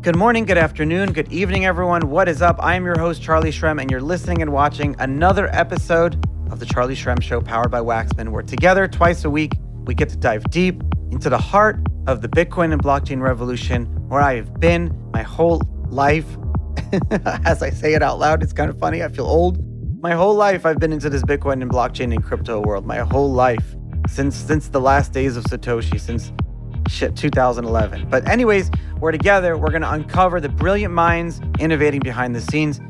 Good morning, good afternoon, good evening, everyone. What is up? I am your host, Charlie Shrem, and you're listening and watching another episode of The Charlie Shrem Show powered by Wachsman, where together, twice a week, we get to dive deep into the heart of the Bitcoin and blockchain revolution, where I have been my whole life. As I say it out loud, it's kind of funny. I feel old. My whole life, I've been into this Bitcoin and blockchain and crypto world. My whole life, since since the last days of Satoshi, since shit 2011. But anyways, we're together. We're going to uncover the brilliant minds innovating behind the scenes.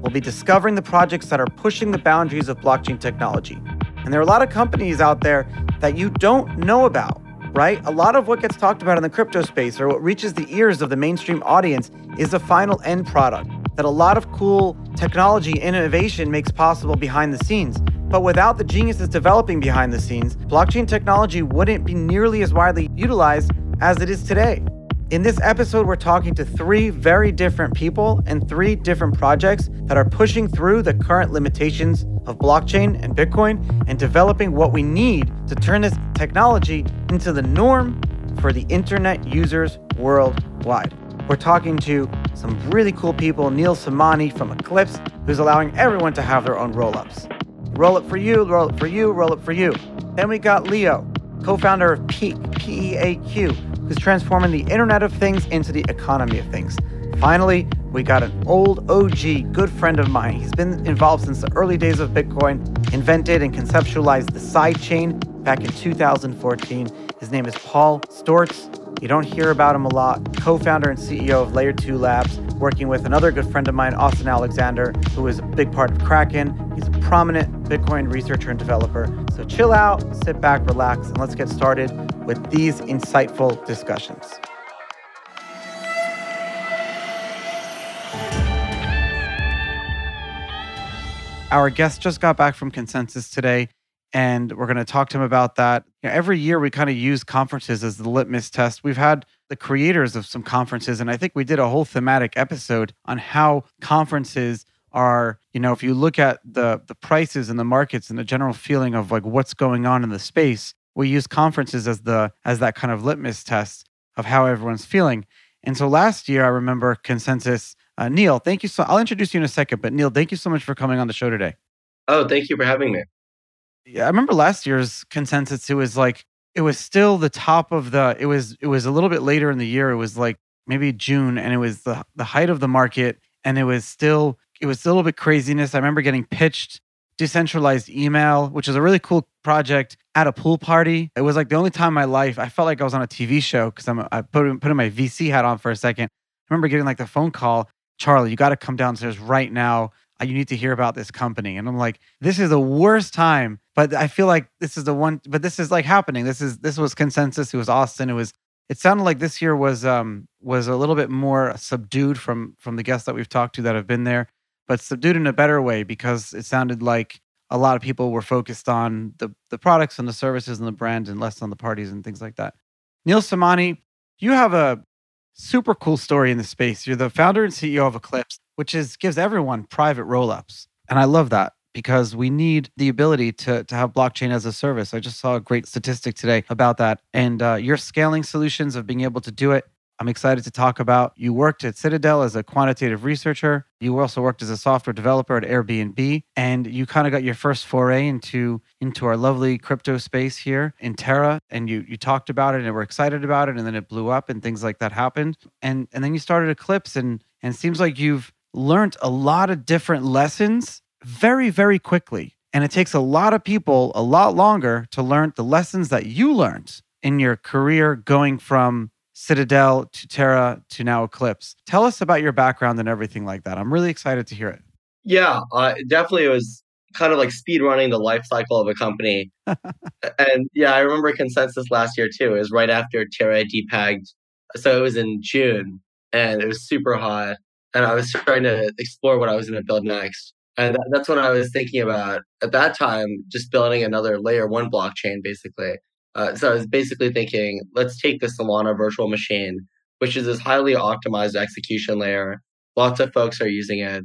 We'll be discovering the projects that are pushing the boundaries of blockchain technology. And there are a lot of companies out there that you don't know about, right? A lot of what gets talked about in the crypto space or what reaches the ears of the mainstream audience is the final end product that a lot of cool technology innovation makes possible behind the scenes. But without the geniuses developing behind the scenes, blockchain technology wouldn't be nearly as widely utilized as it is today. In this episode, we're talking to three very different people and three different projects that are pushing through the current limitations of blockchain and Bitcoin and developing what we need to turn this technology into the norm for the internet users worldwide. We're talking to some really cool people Neel Somani from Eclipse, who's allowing everyone to have their own roll ups. Roll it for you, roll it for you, roll it for you. Then we got Leo, co founder of peaq, P E A Q, who's transforming the Internet of Things into the economy of things. Finally, we got an old OG, good friend of mine. He's been involved since the early days of Bitcoin, invented and conceptualized the sidechain back in 2014. His name is Paul Sztorc. You don't hear about him a lot. Co founder and CEO of LayerTwo Labs, working with another good friend of mine, Austin Alexander, who is a big part of Kraken. He's a prominent Bitcoin researcher and developer. So chill out, sit back, relax, and let's get started with these insightful discussions. Our guest just got back from Consensus today, and we're going to talk to him about that. You know, every year, we kind of use conferences as the litmus test. We've had the creators of some conferences, and I think we did a whole thematic episode on how conferences are you know if you look at the the prices and the markets and the general feeling of like what's going on in the space we use conferences as the as that kind of litmus test of how everyone's feeling and so last year i remember consensus uh, neel thank you so i'll introduce you in a second but neel thank you so much for coming on the show today oh thank you for having me i remember last year's consensus it was like it was still the top of the it was it was a little bit later in the year it was like maybe june and it was the the height of the market and it was still it was still a little bit craziness. I remember getting pitched decentralized email, which is a really cool project at a pool party. It was like the only time in my life I felt like I was on a TV show because I'm I put put in my VC hat on for a second. I remember getting like the phone call, Charlie, you got to come downstairs right now. You need to hear about this company. And I'm like, this is the worst time, but I feel like this is the one. But this is like happening. This is this was consensus. It was Austin. It was. It sounded like this year was um was a little bit more subdued from from the guests that we've talked to that have been there but subdued in a better way because it sounded like a lot of people were focused on the, the products and the services and the brand and less on the parties and things like that. Neel Somani, you have a super cool story in the space. You're the founder and CEO of Eclipse, which is gives everyone private roll-ups. And I love that because we need the ability to, to have blockchain as a service. I just saw a great statistic today about that. And uh, your scaling solutions of being able to do it I'm excited to talk about. You worked at Citadel as a quantitative researcher. You also worked as a software developer at Airbnb, and you kind of got your first foray into into our lovely crypto space here in Terra. And you you talked about it and were excited about it, and then it blew up and things like that happened. And and then you started Eclipse, and and it seems like you've learned a lot of different lessons very very quickly. And it takes a lot of people a lot longer to learn the lessons that you learned in your career going from Citadel to Terra to now Eclipse. Tell us about your background and everything like that. I'm really excited to hear it. Yeah, uh, definitely. It was kind of like speed running the life cycle of a company. and yeah, I remember consensus last year too. It was right after Terra depegged. So it was in June and it was super hot. And I was trying to explore what I was going to build next. And that's when I was thinking about at that time, just building another layer one blockchain basically. Uh, so I was basically thinking, let's take the Solana virtual machine, which is this highly optimized execution layer. Lots of folks are using it.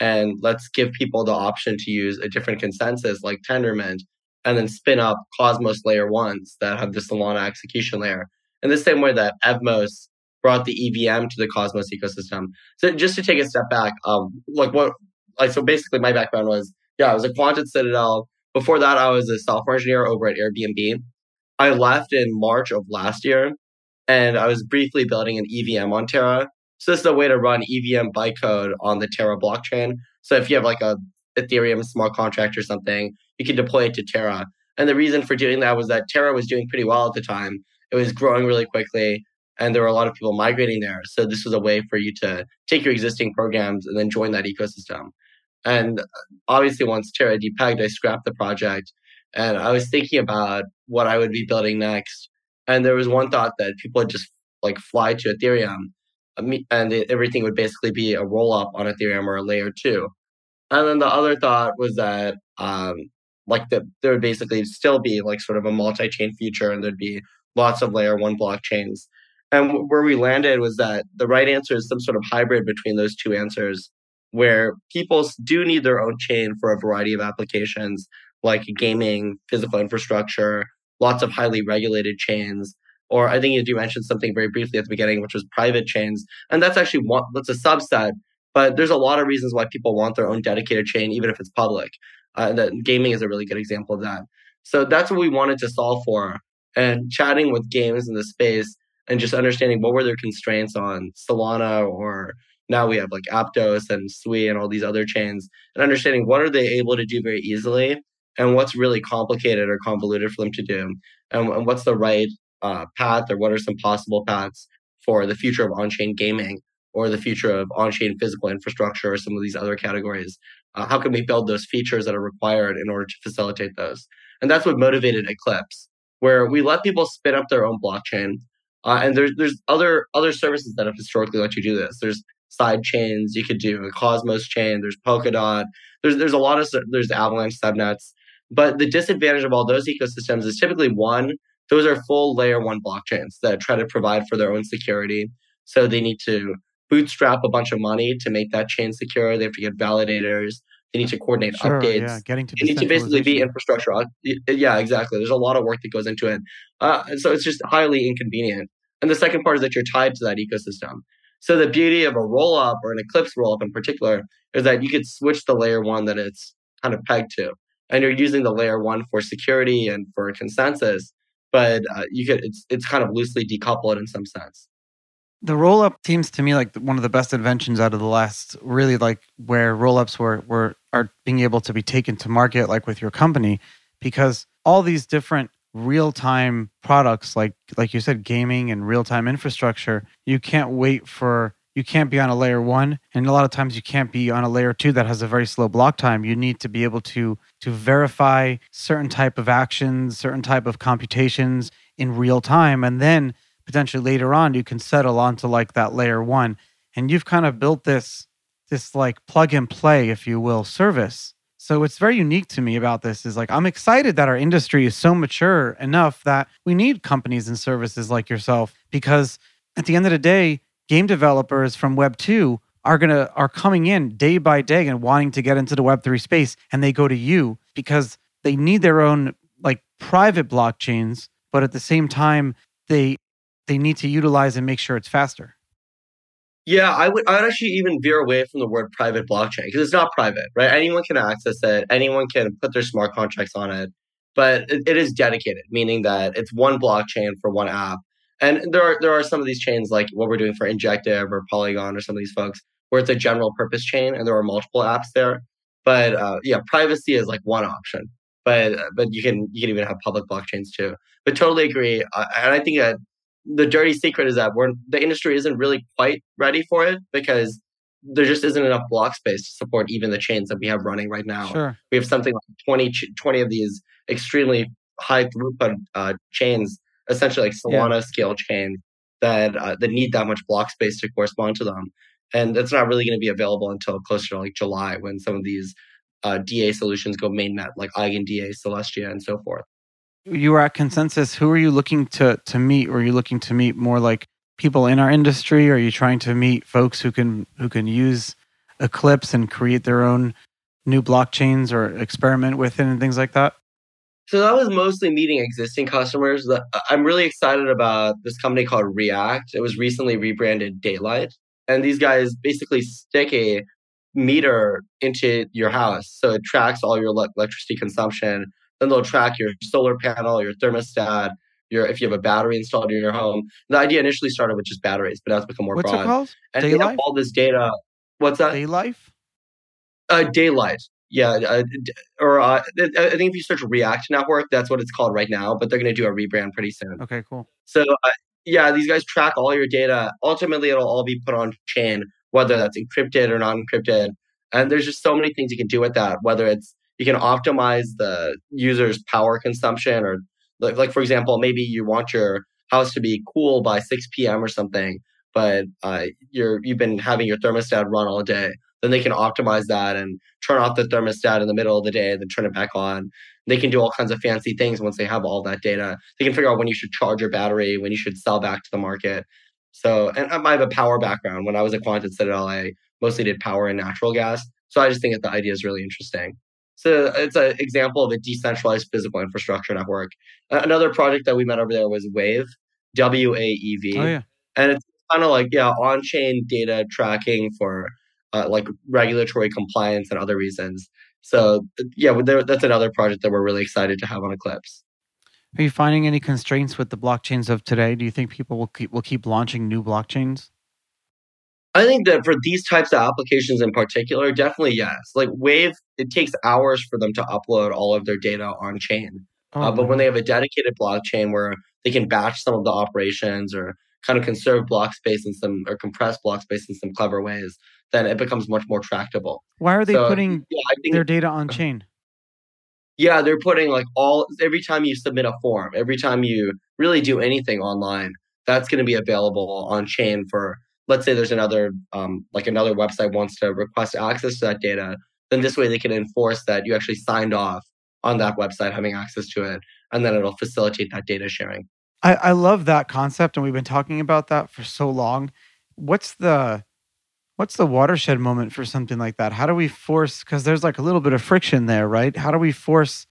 And let's give people the option to use a different consensus like Tendermint and then spin up Cosmos layer ones that have the Solana execution layer. In the same way that Evmos brought the EVM to the Cosmos ecosystem. So just to take a step back, um, like what, like so basically my background was yeah, I was a quant at Citadel. Before that, I was a software engineer over at Airbnb. I left in March of last year, and I was briefly building an EVM on Terra. So this is a way to run EVM bytecode on the Terra blockchain. So if you have like a Ethereum smart contract or something, you can deploy it to Terra. And the reason for doing that was that Terra was doing pretty well at the time. It was growing really quickly, and there were a lot of people migrating there. So this was a way for you to take your existing programs and then join that ecosystem. And obviously, once Terra depegged, I scrapped the project. And I was thinking about what I would be building next. And there was one thought that people would just like fly to Ethereum and everything would basically be a roll up on Ethereum or a layer two. And then the other thought was that um, like the, there would basically still be like sort of a multi-chain future and there'd be lots of layer one blockchains. And where we landed was that the right answer is some sort of hybrid between those two answers where people do need their own chain for a variety of applications like gaming, physical infrastructure, lots of highly regulated chains. Or I think you mentioned something very briefly at the beginning, which was private chains. And that's actually one that's a subset but there's a lot of reasons why people want their own dedicated chain, even if it's public. Uh, that gaming is a really good example of that. So that's what we wanted to solve for. And chatting with games in the space and just understanding what were their constraints on Solana or now we have like Aptos and Sui and all these other chains and understanding what are they able to do very easily and what's really complicated or convoluted for them to do and, and what's the right uh, path or what are some possible paths for the future of on-chain gaming or the future of on-chain physical infrastructure or some of these other categories. Uh, how can we build those features that are required in order to facilitate those? And that's what motivated Eclipse, where we let people spin up their own blockchain. Uh, and there's there's other other services that have historically let you do this. There's side chains you could do a Cosmos chain. There's Polkadot. There's there's a lot of there's Avalanche subnets. But the disadvantage of all those ecosystems is typically one, those are full layer one blockchains that try to provide for their own security. So they need to bootstrap a bunch of money to make that chain secure. They have to get validators. They need to coordinate sure, updates. Yeah, getting to they need to basically be infrastructure. Yeah, exactly. There's a lot of work that goes into it. Uh, so it's just highly inconvenient. And the second part is that you're tied to that ecosystem. So the beauty of a roll up or an Eclipse roll up in particular is that you could switch the layer one that it's kind of pegged to. And you're using the layer one for security and for consensus, but uh, you could it's it's kind of loosely decoupled in some sense. The roll up seems to me like one of the best inventions out of the last, really like where roll ups were, were are being able to be taken to market, like with your company, because all these different real time products, like like you said, gaming and real time infrastructure, you can't wait for you can't be on a layer one and a lot of times you can't be on a layer two that has a very slow block time. You need to be able to to verify certain type of actions certain type of computations in real time and then potentially later on you can settle onto like that layer one. And you've kind of built this this like plug and play if you will service so what's very unique to me about this is like i'm excited that our industry is so mature enough that we need companies and services like yourself because at the end of the day game developers from web 2 are going to are coming in day by day and wanting to get into the web 3 space and they go to you because they need their own like private blockchains but at the same time they they need to utilize and make sure it's faster. Yeah, I would I would actually even veer away from the word private blockchain because it's not private, right? Anyone can access it, anyone can put their smart contracts on it, but it, it is dedicated, meaning that it's one blockchain for one app. And there are there are some of these chains like what we're doing for Injective or Polygon or some of these folks where it's a general purpose chain and there are multiple apps there. But uh, yeah, privacy is like one option, but but you can you can even have public blockchains too. But totally agree, uh, and I think that the dirty secret is that we're the industry isn't really quite ready for it because there just isn't enough block space to support even the chains that we have running right now. Sure. We have something like 20, 20 of these extremely high throughput uh, chains, essentially like Solana yeah. scale chains that uh, that need that much block space to correspond to them. And that's not really going to be available until closer to like July when some of these uh, DA solutions go mainnet, like EigenDA, Celestia, and so forth you were at consensus who are you looking to to meet are you looking to meet more like people in our industry are you trying to meet folks who can who can use eclipse and create their own new blockchains or experiment with it and things like that So that was mostly meeting existing customers. I'm really excited about this company called React. It was recently rebranded Daylight. And these guys basically stick a meter into your house. So it tracks all your electricity consumption. Then they'll track your solar panel, your thermostat, your if you have a battery installed in your home. The idea initially started with just batteries, but now it's become more What's broad. it called? And they have all this data. What's that? Daylight? Uh, daylight. Yeah, uh, or uh, I think if you search React Network, that's what it's called right now. But they're going to do a rebrand pretty soon. Okay, cool. So uh, yeah, these guys track all your data. Ultimately, it'll all be put on chain, whether that's encrypted or not encrypted. And there's just so many things you can do with that. Whether it's you can optimize the user's power consumption, or like, like for example, maybe you want your house to be cool by 6 p.m. or something, but uh, you're you've been having your thermostat run all day then they can optimize that and turn off the thermostat in the middle of the day, then turn it back on. They can do all kinds of fancy things once they have all that data. They can figure out when you should charge your battery, when you should sell back to the market. So, and I have a power background. When I was at Quantum Citadel, I mostly did power and natural gas. So I just think that the idea is really interesting. So it's an example of a decentralized physical infrastructure network. Another project that we met over there was Waev, W A E V. Oh, yeah. And it's kind of like, yeah, on chain data tracking for uh, like regulatory compliance and other reasons. So yeah, that's another project that we're really excited to have on Eclipse. Are you finding any constraints with the blockchains of today? Do you think people will keep will keep launching new blockchains? I think that for these types of applications in particular, definitely yes. Like Waev, it takes hours for them to upload all of their data on chain. Oh, uh, but when they have a dedicated blockchain where they can batch some of the operations or kind of conserve block space in some or compress block space in some clever ways, then it becomes much more tractable. Why are they so, putting yeah, think, their data on chain? Yeah, they're putting like all every time you submit a form, every time you really do anything online, that's going to be available on chain for let's say there's another um, like another website wants to request access to that data, then this way they can enforce that you actually signed off on that website having access to it, and then it'll facilitate that data sharing. I, I love that concept, and we've been talking about that for so long. What's the What's the watershed moment for something like that? How do we force, because there's like a little bit of friction there, right? How do we force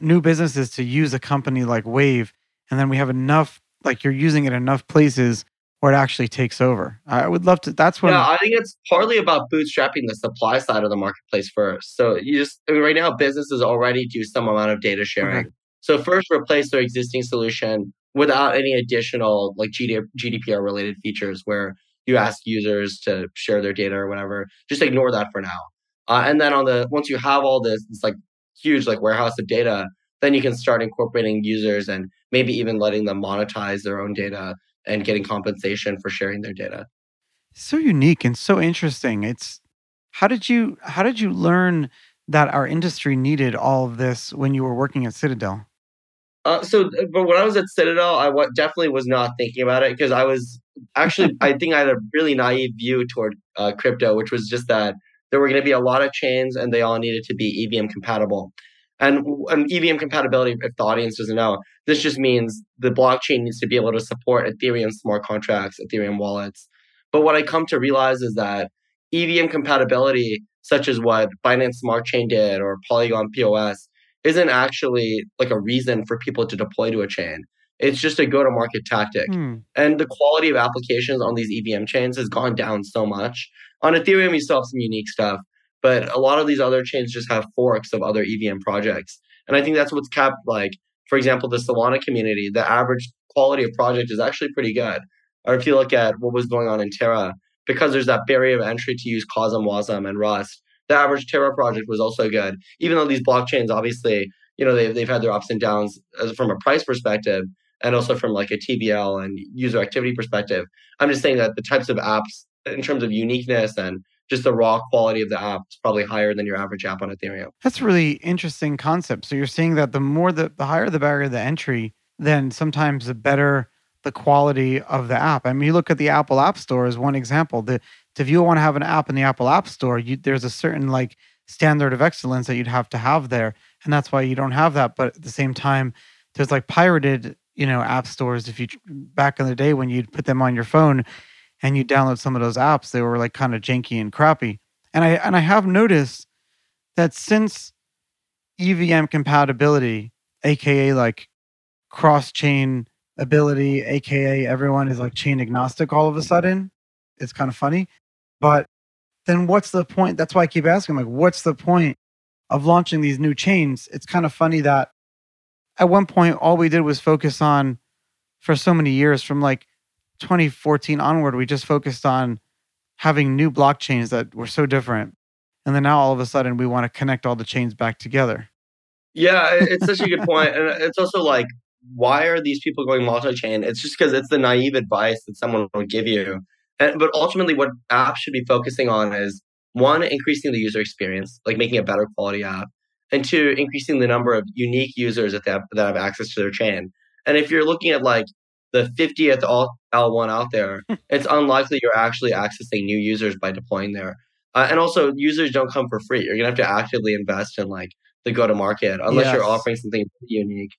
new businesses to use a company like Waev and then we have enough, like you're using it enough places where it actually takes over? I would love to, that's what. Yeah, I think it's partly about bootstrapping the supply side of the marketplace first. So you just, I mean, right now, businesses already do some amount of data sharing. Okay. So first replace their existing solution without any additional like GDPR related features where you ask users to share their data or whatever, just ignore that for now. Uh, and then on the once you have all this, it's like huge like warehouse of data, then you can start incorporating users and maybe even letting them monetize their own data and getting compensation for sharing their data. So unique and so interesting. It's how did you how did you learn that our industry needed all of this when you were working at Citadel? Uh, so, but when I was at Citadel, I w- definitely was not thinking about it because I was actually, I think I had a really naive view toward uh, crypto, which was just that there were going to be a lot of chains and they all needed to be EVM compatible. And, and EVM compatibility, if the audience doesn't know, this just means the blockchain needs to be able to support Ethereum smart contracts, Ethereum wallets. But what I come to realize is that EVM compatibility, such as what Binance Smart Chain did or Polygon POS, isn't actually like a reason for people to deploy to a chain. It's just a go to market tactic. Hmm. And the quality of applications on these EVM chains has gone down so much. On Ethereum, you still have some unique stuff, but a lot of these other chains just have forks of other EVM projects. And I think that's what's kept, like, for example, the Solana community, the average quality of project is actually pretty good. Or if you look at what was going on in Terra, because there's that barrier of entry to use CosmWasm, and Rust, the average Terra project was also good. Even though these blockchains, obviously, you know, they've, they've had their ups and downs as, from a price perspective, and also from like a TVL and user activity perspective. I'm just saying that the types of apps in terms of uniqueness and just the raw quality of the app is probably higher than your average app on Ethereum. That's a really interesting concept. So you're saying that the more the, the higher the barrier the entry, then sometimes the better the quality of the app. I mean, you look at the Apple App Store as one example. The if you want to have an app in the Apple App Store, you, there's a certain like standard of excellence that you'd have to have there, and that's why you don't have that. But at the same time, there's like pirated you know app stores if you back in the day when you'd put them on your phone and you download some of those apps they were like kind of janky and crappy and i and i have noticed that since evm compatibility aka like cross chain ability, aka everyone is like chain agnostic all of a sudden. It's kind of funny. But then what's the point? That's why I keep asking, like, what's the point of launching these new chains? It's kind of funny that at one point all we did was focus on for so many years from like 2014 onward, we just focused on having new blockchains that were so different. And then now all of a sudden we want to connect all the chains back together. Yeah, it's such a good point. And it's also like, why are these people going multi-chain? It's just because it's the naive advice that someone would give you. And, but ultimately, what apps should be focusing on is one, increasing the user experience, like making a better quality app, and two, increasing the number of unique users that have, that have access to their chain. And if you're looking at like the 50th all L1 out there, it's unlikely you're actually accessing new users by deploying there. Uh, and also, users don't come for free. You're gonna have to actively invest in like the go to market unless yes. you're offering something unique.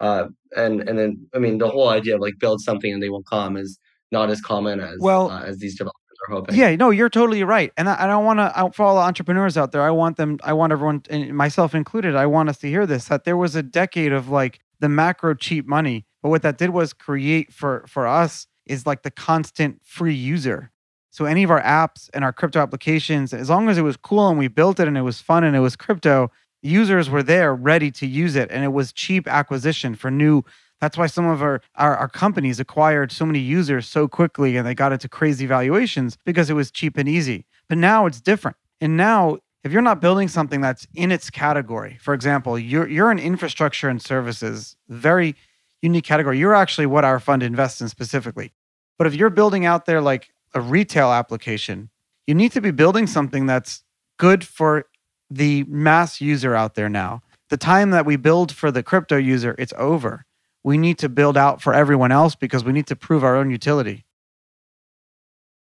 Uh, and and then I mean the whole idea of like build something and they will come is not as common as well uh, as these developers are hoping. Yeah, no, you're totally right. And I, I don't want to for all the entrepreneurs out there. I want them. I want everyone, myself included. I want us to hear this that there was a decade of like the macro cheap money, but what that did was create for for us is like the constant free user. So any of our apps and our crypto applications, as long as it was cool and we built it and it was fun and it was crypto, users were there ready to use it. And it was cheap acquisition for new that's why some of our, our, our, companies acquired so many users so quickly and they got into crazy valuations because it was cheap and easy. But now it's different. And now if you're not building something that's in its category for example you're, you're an infrastructure and services very unique category you're actually what our fund invests in specifically but if you're building out there like a retail application you need to be building something that's good for the mass user out there now. The time that we build for the crypto user, it's over. We need to build out for everyone else because we need to prove our own utility.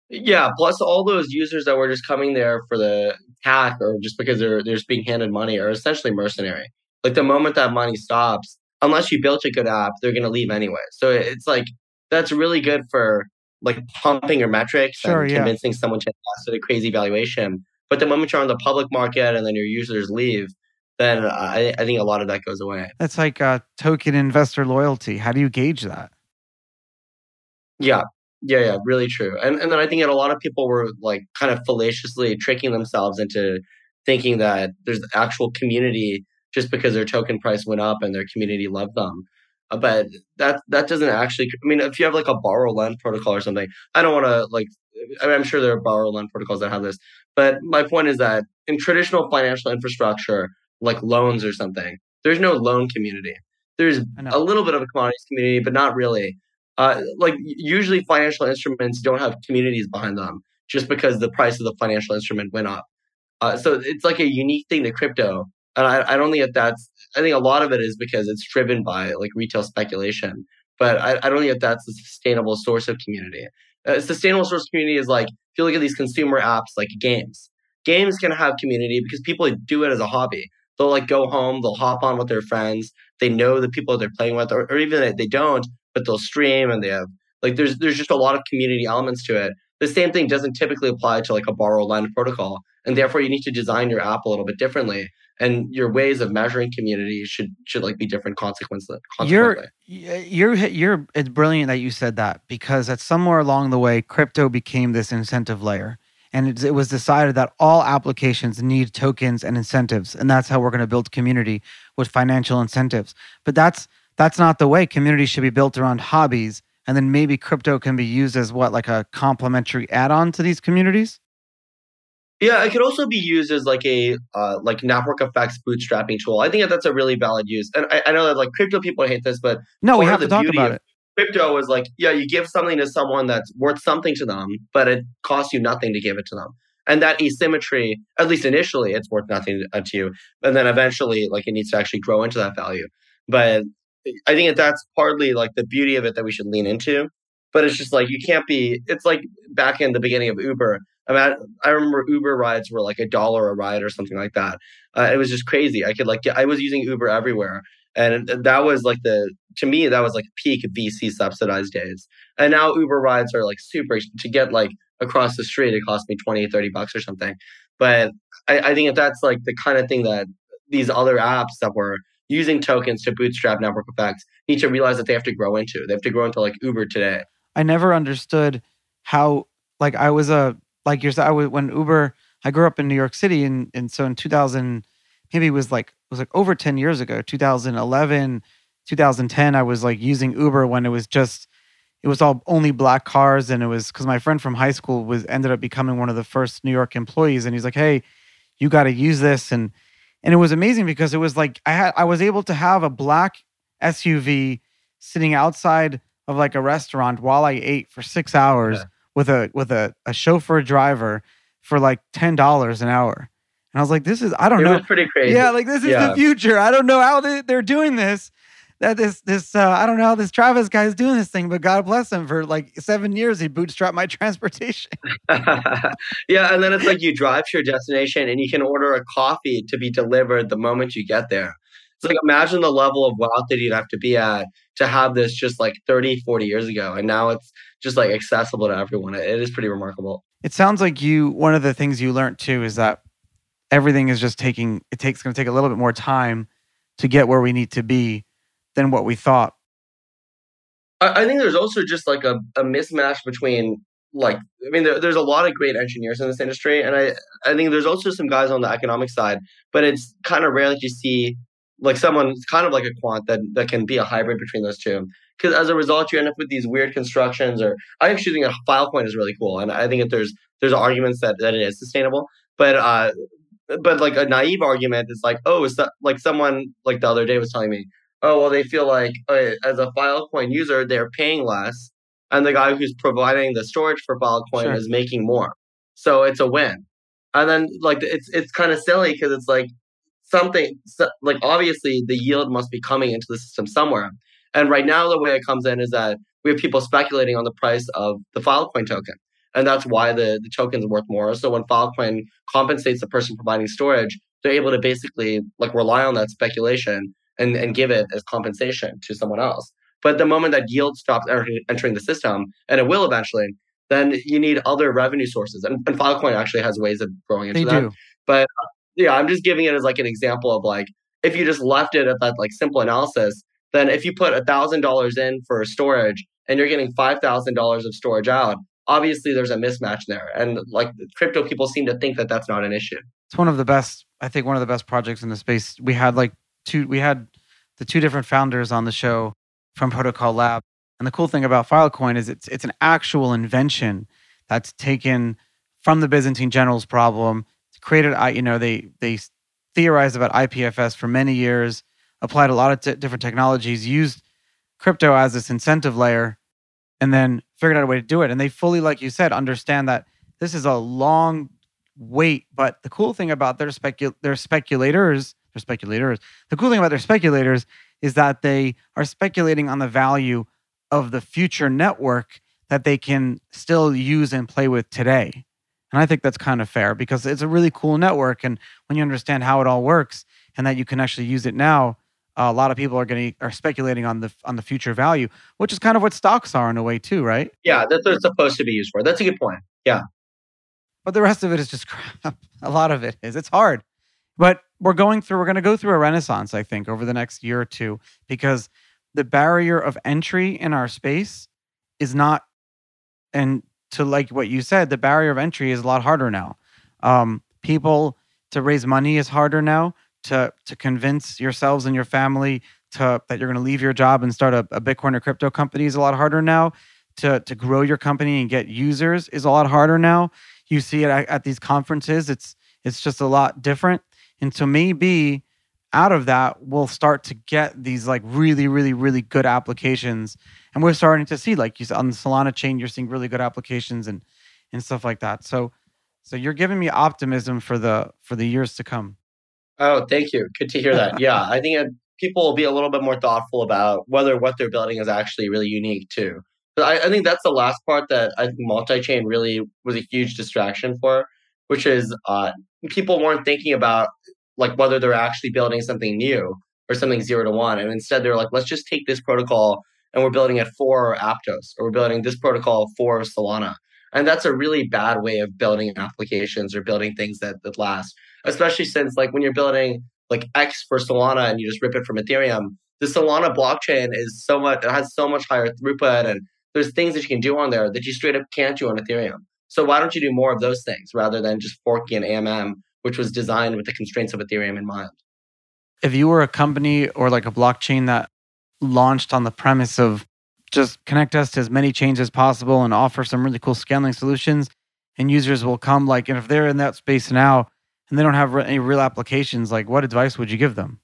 Yeah, plus all those users that were just coming there for the hack or just because they're they're just being handed money are essentially mercenary. Like the moment that money stops, unless you built a good app, they're gonna leave anyway. So it's like that's really good for like pumping your metrics sure, and convincing yeah. someone to invest at a crazy valuation. But the moment you're on the public market and then your users leave, then I, I think a lot of that goes away. That's like a token investor loyalty. How do you gauge that? Yeah, yeah, yeah, really true. And and then I think that a lot of people were like kind of fallaciously tricking themselves into thinking that there's actual community just because their token price went up and their community loved them. Uh, but that that doesn't actually. I mean, if you have like a borrow lend protocol or something, I don't want to like. I mean, I'm sure there are borrow lend protocols that have this, but my point is that in traditional financial infrastructure, like loans or something, there's no loan community. There's a little bit of a commodities community, but not really. Uh, like usually, financial instruments don't have communities behind them just because the price of the financial instrument went up. Uh, so it's like a unique thing to crypto, and I, I don't think that that's. I think a lot of it is because it's driven by like retail speculation, but I, I don't think that that's a sustainable source of community. A sustainable source community is like if you look at these consumer apps like games, games can have community because people do it as a hobby. They'll like go home, they'll hop on with their friends. They know the people they're playing with, or, or even if they don't, but they'll stream and they have like there's there's just a lot of community elements to it. The same thing doesn't typically apply to like a borrow lend protocol, and therefore you need to design your app a little bit differently and your ways of measuring community should should like be different consequently. You're you're you're it's brilliant that you said that because at somewhere along the way, crypto became this incentive layer, and it, it was decided that all applications need tokens and incentives, and that's how we're going to build community with financial incentives. But that's that's not the way. Community should be built around hobbies, and then maybe crypto can be used as what like a complementary add-on to these communities. Yeah, it could also be used as like a uh, like network effects bootstrapping tool. I think that that's a really valid use. And I, I know that like crypto people hate this, but no, we have to talk about it. Crypto is like, yeah, you give something to someone that's worth something to them, but it costs you nothing to give it to them. And that asymmetry, at least initially, it's worth nothing to you, and then eventually, like it needs to actually grow into that value. But I think that that's partly like the beauty of it that we should lean into. But it's just like you can't be. It's like back in the beginning of Uber I I, remember Uber rides were like a dollar a ride or something like that. Uh, it was just crazy. I could like I was using Uber everywhere, and that was like the to me that was like peak VC subsidized days. And now Uber rides are like super to get like across the street. It cost me 20, 30 bucks or something. But I, I think if that's like the kind of thing that these other apps that were using tokens to bootstrap network effects need to realize that they have to grow into. They have to grow into like Uber today. I never understood how like I was a like you're I was when Uber I grew up in New York City and and so in 2000 maybe it was like it was like over 10 years ago 2011 2010 I was like using Uber when it was just it was all only black cars and it was because my friend from high school was ended up becoming one of the first New York employees and he's like hey you got to use this and and it was amazing because it was like I had I was able to have a black SUV sitting outside of like a restaurant while I ate for six hours yeah. With a with a, a chauffeur driver for like ten dollars an hour. And I was like, this is I don't it know. Was pretty crazy. Yeah, like this is yeah. the future. I don't know how they, they're doing this. That this this uh, I don't know how this Travis guy is doing this thing, but God bless him for like seven years he bootstrapped my transportation. yeah, and then it's like you drive to your destination and you can order a coffee to be delivered the moment you get there. It's like imagine the level of wealth that you'd have to be at to have this just like 30, 40 years ago. And now it's just like accessible to everyone. It is pretty remarkable. It sounds like you, one of the things you learned too is that everything is just taking, it takes going to take a little bit more time to get where we need to be than what we thought. I, I think there's also just like a, a mismatch between like I mean, there, there's a lot of great engineers in this industry, and I I think there's also some guys on the economic side, but it's kind of rare that you see like someone kind of like a quant that that can be a hybrid between those two. Because as a result, you end up with these weird constructions. Or I actually think a Filecoin is really cool, and I think that there's there's arguments that that it is sustainable. But uh, but like a naive argument is like, oh, that like someone like the other day was telling me, oh, well, they feel like uh, as a Filecoin user, they're paying less, and the guy who's providing the storage for Filecoin sure. is making more, so it's a win. And then like it's it's kind of silly because it's like something like obviously the yield must be coming into the system somewhere. And right now, the way it comes in is that we have people speculating on the price of the Filecoin token. And that's why the, the token is worth more. So when Filecoin compensates the person providing storage, they're able to basically like rely on that speculation and, and give it as compensation to someone else. But the moment that yield stops entering the system, and it will eventually, then you need other revenue sources. And, and Filecoin actually has ways of growing into they that. Do. But yeah, I'm just giving it as like an example of like if you just left it at that like simple analysis, then if you put a thousand dollars in for storage and you're getting five thousand dollars of storage out, obviously there's a mismatch there. And like crypto people seem to think that that's not an issue. It's one of the best, I think, one of the best projects in the space. We had like two, we had the two different founders on the show from Protocol Lab. And the cool thing about Filecoin is it's it's an actual invention that's taken from the Byzantine generals problem created, you know, they they theorized about IPFS for many years, applied a lot of t- different technologies, used crypto as this incentive layer, and then figured out a way to do it. And they fully, like you said, understand that this is a long wait. But the cool thing about their specu- their speculators, their speculators, the cool thing about their speculators is that they are speculating on the value of the future network that they can still use and play with today. And I think that's kind of fair because it's a really cool network. And when you understand how it all works and that you can actually use it now, uh, a lot of people are going to are speculating on the on the future value, which is kind of what stocks are in a way too, right? Yeah, that's what it's supposed to be used for. That's a good point. Yeah. But the rest of it is just crap. A lot of it is. It's hard. But we're going through we're going to go through a renaissance, I think, over the next year or two because the barrier of entry in our space is not and to like what you said, the barrier of entry is a lot harder now. Um, people to raise money is harder now. To to convince yourselves and your family to that you're going to leave your job and start a, a Bitcoin or crypto company is a lot harder now. To to grow your company and get users is a lot harder now. You see it at, at these conferences. It's it's just a lot different. And so maybe out of that, we'll start to get these like really, really, really good applications. And we're starting to see like you said on the solana chain you're seeing really good applications and and stuff like that. So so you're giving me optimism for the for the years to come. Oh thank you. Good to hear that. Yeah i think people will be a little bit more thoughtful about whether what they're building is actually really unique too. But I, I think that's the last part that i think multi-chain really was a huge distraction for which is uh, people weren't thinking about like whether they're actually building something new or something zero to one and instead they're like let's just take this protocol and we're building it for Aptos or we're building this protocol for Solana. And that's a really bad way of building applications or building things that, that last, especially since like when you're building like X for Solana and you just rip it from Ethereum. The Solana blockchain is so much, it has so much higher throughput and there's things that you can do on there that you straight up can't do on Ethereum. So why don't you do more of those things rather than just forking an AMM, which was designed with the constraints of Ethereum in mind? If you were a company or like a blockchain that launched on the premise of just connect us to as many chains as possible and offer some really cool scaling solutions, and users will come like, and if they're in that space now and they don't have any real applications, like what advice would you give them?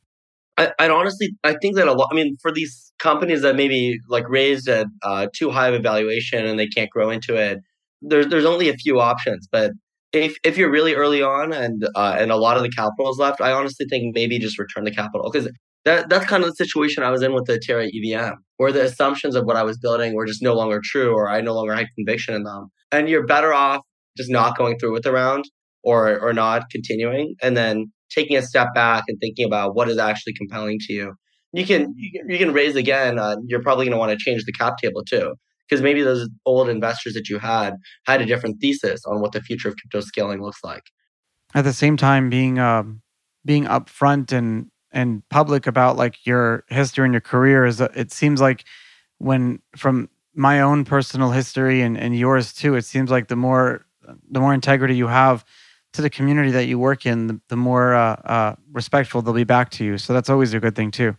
I, would honestly, I think that a lot. I mean, for these companies that maybe like raised at uh, too high of a valuation and they can't grow into it, there's there's only a few options. But if if you're really early on and uh, and a lot of the capital is left, I honestly think maybe just return the capital because that that's kind of the situation I was in with the Terra EVM, where the assumptions of what I was building were just no longer true, or I no longer had conviction in them. And you're better off just not going through with the round or or not continuing, and then taking a step back and thinking about what is actually compelling to you. You can you can, raise again. Uh, you're probably going to want to change the cap table too, because maybe those old investors that you had had a different thesis on what the future of crypto scaling looks like. At the same time, being um, being upfront and and public about like your history and your career is uh, it seems like when from my own personal history and, and yours too it seems like the more the more integrity you have to the community that you work in, the, the more uh, uh, respectful they'll be back to you. So that's always a good thing too.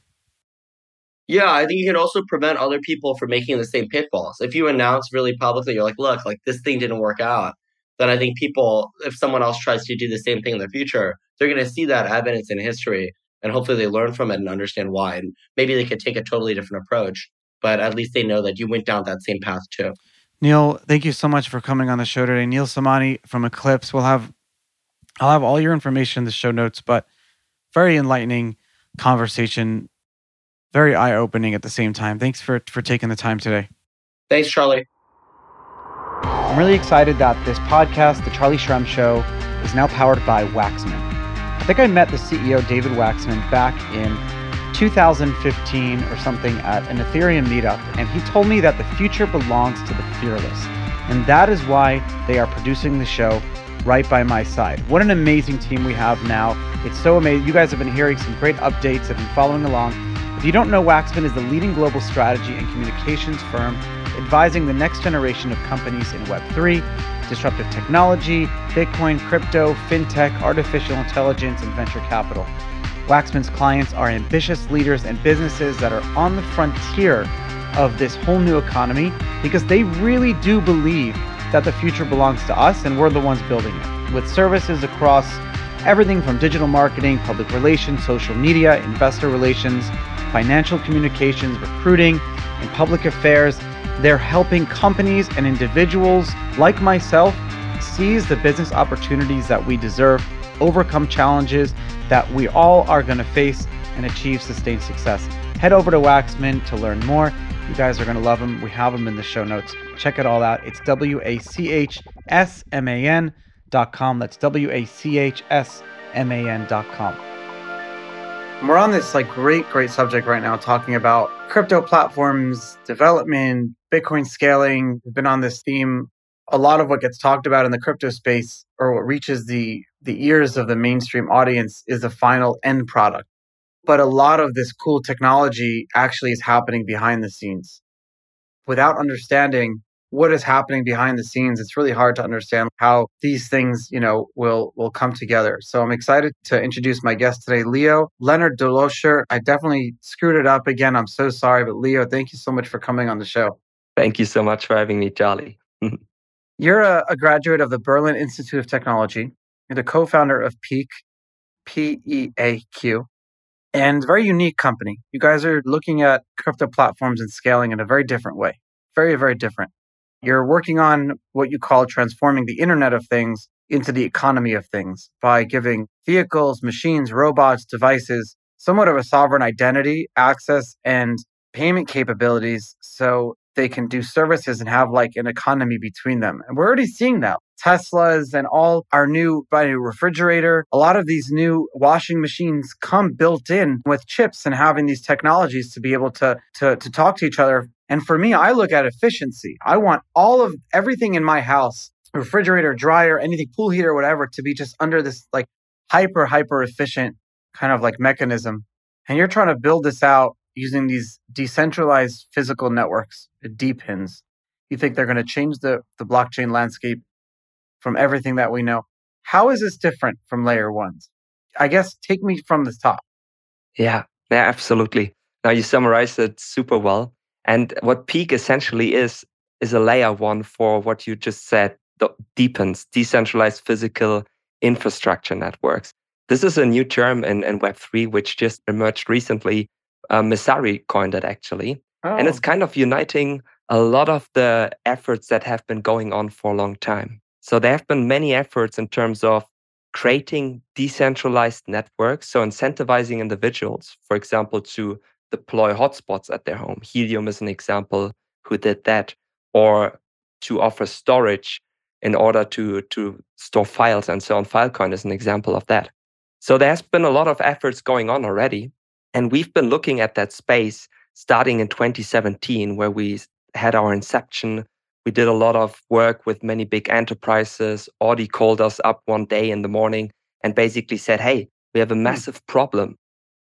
Yeah, I think you can also prevent other people from making the same pitfalls. If you announce really publicly, you're like, look, like this thing didn't work out, then I think people, if someone else tries to do the same thing in the future, they're going to see that evidence in history and hopefully they learn from it and understand why. And maybe they could take a totally different approach, but at least they know that you went down that same path too. Neel, thank you so much for coming on the show today. Neel Somani from Eclipse. We'll have I'll have all your information in the show notes, but very enlightening conversation, very eye opening at the same time. Thanks for, for taking the time today. Thanks, Charlie. I'm really excited that this podcast, The Charlie Shrem Show, is now powered by Wachsman. I think I met the CEO, David Wachsman, back in 2015 or something at an Ethereum meetup, and he told me that the future belongs to the fearless. And that is why they are producing the show right by my side. What an amazing team we have now. It's so amazing. You guys have been hearing some great updates, have been following along. If you don't know, Wachsman is the leading global strategy and communications firm advising the next generation of companies in Web3, disruptive technology, Bitcoin, crypto, fintech, artificial intelligence, and venture capital. Wachsman's clients are ambitious leaders and businesses that are on the frontier of this whole new economy because they really do believe that the future belongs to us and we're the ones building it. With services across everything from digital marketing, public relations, social media, investor relations, financial communications, recruiting, and public affairs, they're helping companies and individuals like myself seize the business opportunities that we deserve, overcome challenges that we all are going to face, and achieve sustained success. Head over to Wachsman to learn more. You guys are going to love them. We have them in the show notes. Check it all out. It's W A C H S M A N dot com. That's W A C H S M A N dot com. We're on this like great, great subject right now, talking about crypto platforms, development, Bitcoin scaling. We've been on this theme. A lot of what gets talked about in the crypto space or what reaches the the ears of the mainstream audience is the final end product but a lot of this cool technology actually is happening behind the scenes. Without understanding what is happening behind the scenes, it's really hard to understand how these things, you know, will will come together. So I'm excited to introduce my guest today, Leo Leonard Delosher. I definitely screwed it up again. I'm so sorry, but Leo, thank you so much for coming on the show. Thank you so much for having me, Charlie. You're a, a graduate of the Berlin Institute of Technology. You're the co-founder of peaq P E A Q, and very unique company. You guys are looking at crypto platforms and scaling in a very different way. Very, very different. You're working on what you call transforming the Internet of Things into the economy of things by giving vehicles, machines, robots, devices somewhat of a sovereign identity, access, and payment capabilities. So they can do services and have like an economy between them. And we're already seeing that. Teslas and all our new by new refrigerator, a lot of these new washing machines come built in with chips and having these technologies to be able to, to, to talk to each other. And for me, I look at efficiency. I want all of everything in my house, refrigerator, dryer, anything, pool heater, whatever, to be just under this like hyper, hyper efficient kind of like mechanism. And you're trying to build this out using these decentralized physical networks, DePINs. You think they're going to change the, the blockchain landscape from everything that we know. How is this different from layer ones? I guess take me from the top. Yeah, yeah, absolutely. Now you summarized it super well. And what peaq essentially is, is a layer one for what you just said, the DePINs, decentralized physical infrastructure networks. This is a new term in, in Web3, which just emerged recently. Uh, Messari coined it actually. Oh. And it's oh. kind of uniting a lot of the efforts that have been going on for a long time. So there have been many efforts in terms of creating decentralized networks. So incentivizing individuals, for example, to deploy hotspots at their home. Helium is an example who did that, or to offer storage in order to, to store files and so on. Filecoin is an example of that. So there has been a lot of efforts going on already. And we've been looking at that space starting in 2017, where we had our inception. We did a lot of work with many big enterprises. Audi called us up one day in the morning and basically said, Hey, we have a hmm. massive problem.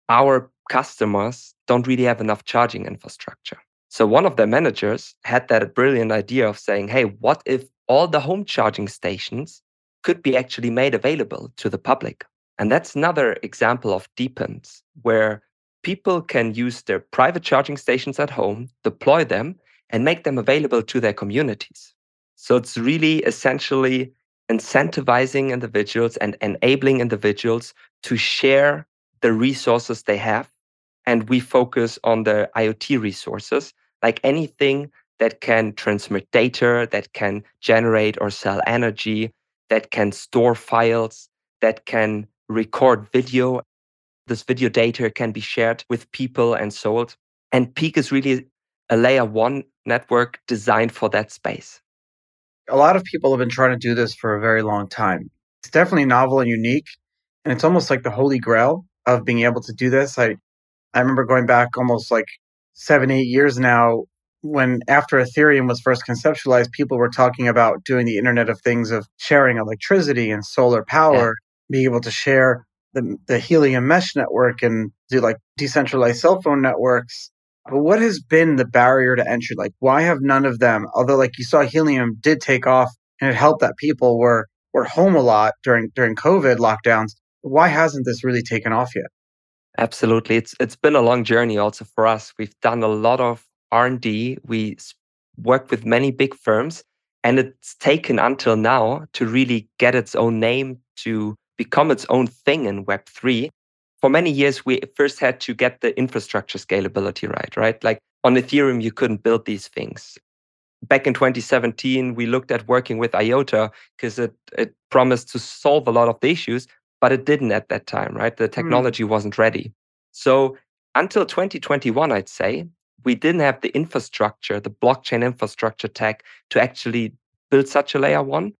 Our customers don't really have enough charging infrastructure. So one of their managers had that brilliant idea of saying, Hey, what if all the home charging stations could be actually made available to the public? And that's another example of DePINs, where people can use their private charging stations at home, deploy them, and make them available to their communities. So it's really essentially incentivizing individuals and enabling individuals to share the resources they have. And we focus on the IoT resources, like anything that can transmit data, that can generate or sell energy, that can store files, that can record video. This video data can be shared with people and sold. And peaq is really a layer one network designed for that space. A lot of people have been trying to do this for a very long time. It's definitely novel and unique. And it's almost like the holy grail of being able to do this. I, I remember going back almost like seven, eight years now when after Ethereum was first conceptualized, people were talking about doing the Internet of Things of sharing electricity and solar power, yeah. being able to share the, the Helium mesh network and do like decentralized cell phone networks. But what has been the barrier to entry? Like, why have none of them? Although, like you saw, Helium did take off and it helped that people were were home a lot during during COVID lockdowns. Why hasn't this really taken off yet? Absolutely, it's it's been a long journey also for us. We've done a lot of R and D. We work with many big firms, and it's taken until now to really get its own name to become its own thing in Web three for many years, we first had to get the infrastructure scalability right, right? Like on Ethereum, you couldn't build these things. Back in 2017, we looked at working with IOTA because it, it promised to solve a lot of the issues, but it didn't at that time, right? The hmm. technology mm. wasn't ready. So until 2021, I'd say, we didn't have the infrastructure, the blockchain infrastructure tech to actually build such a layer one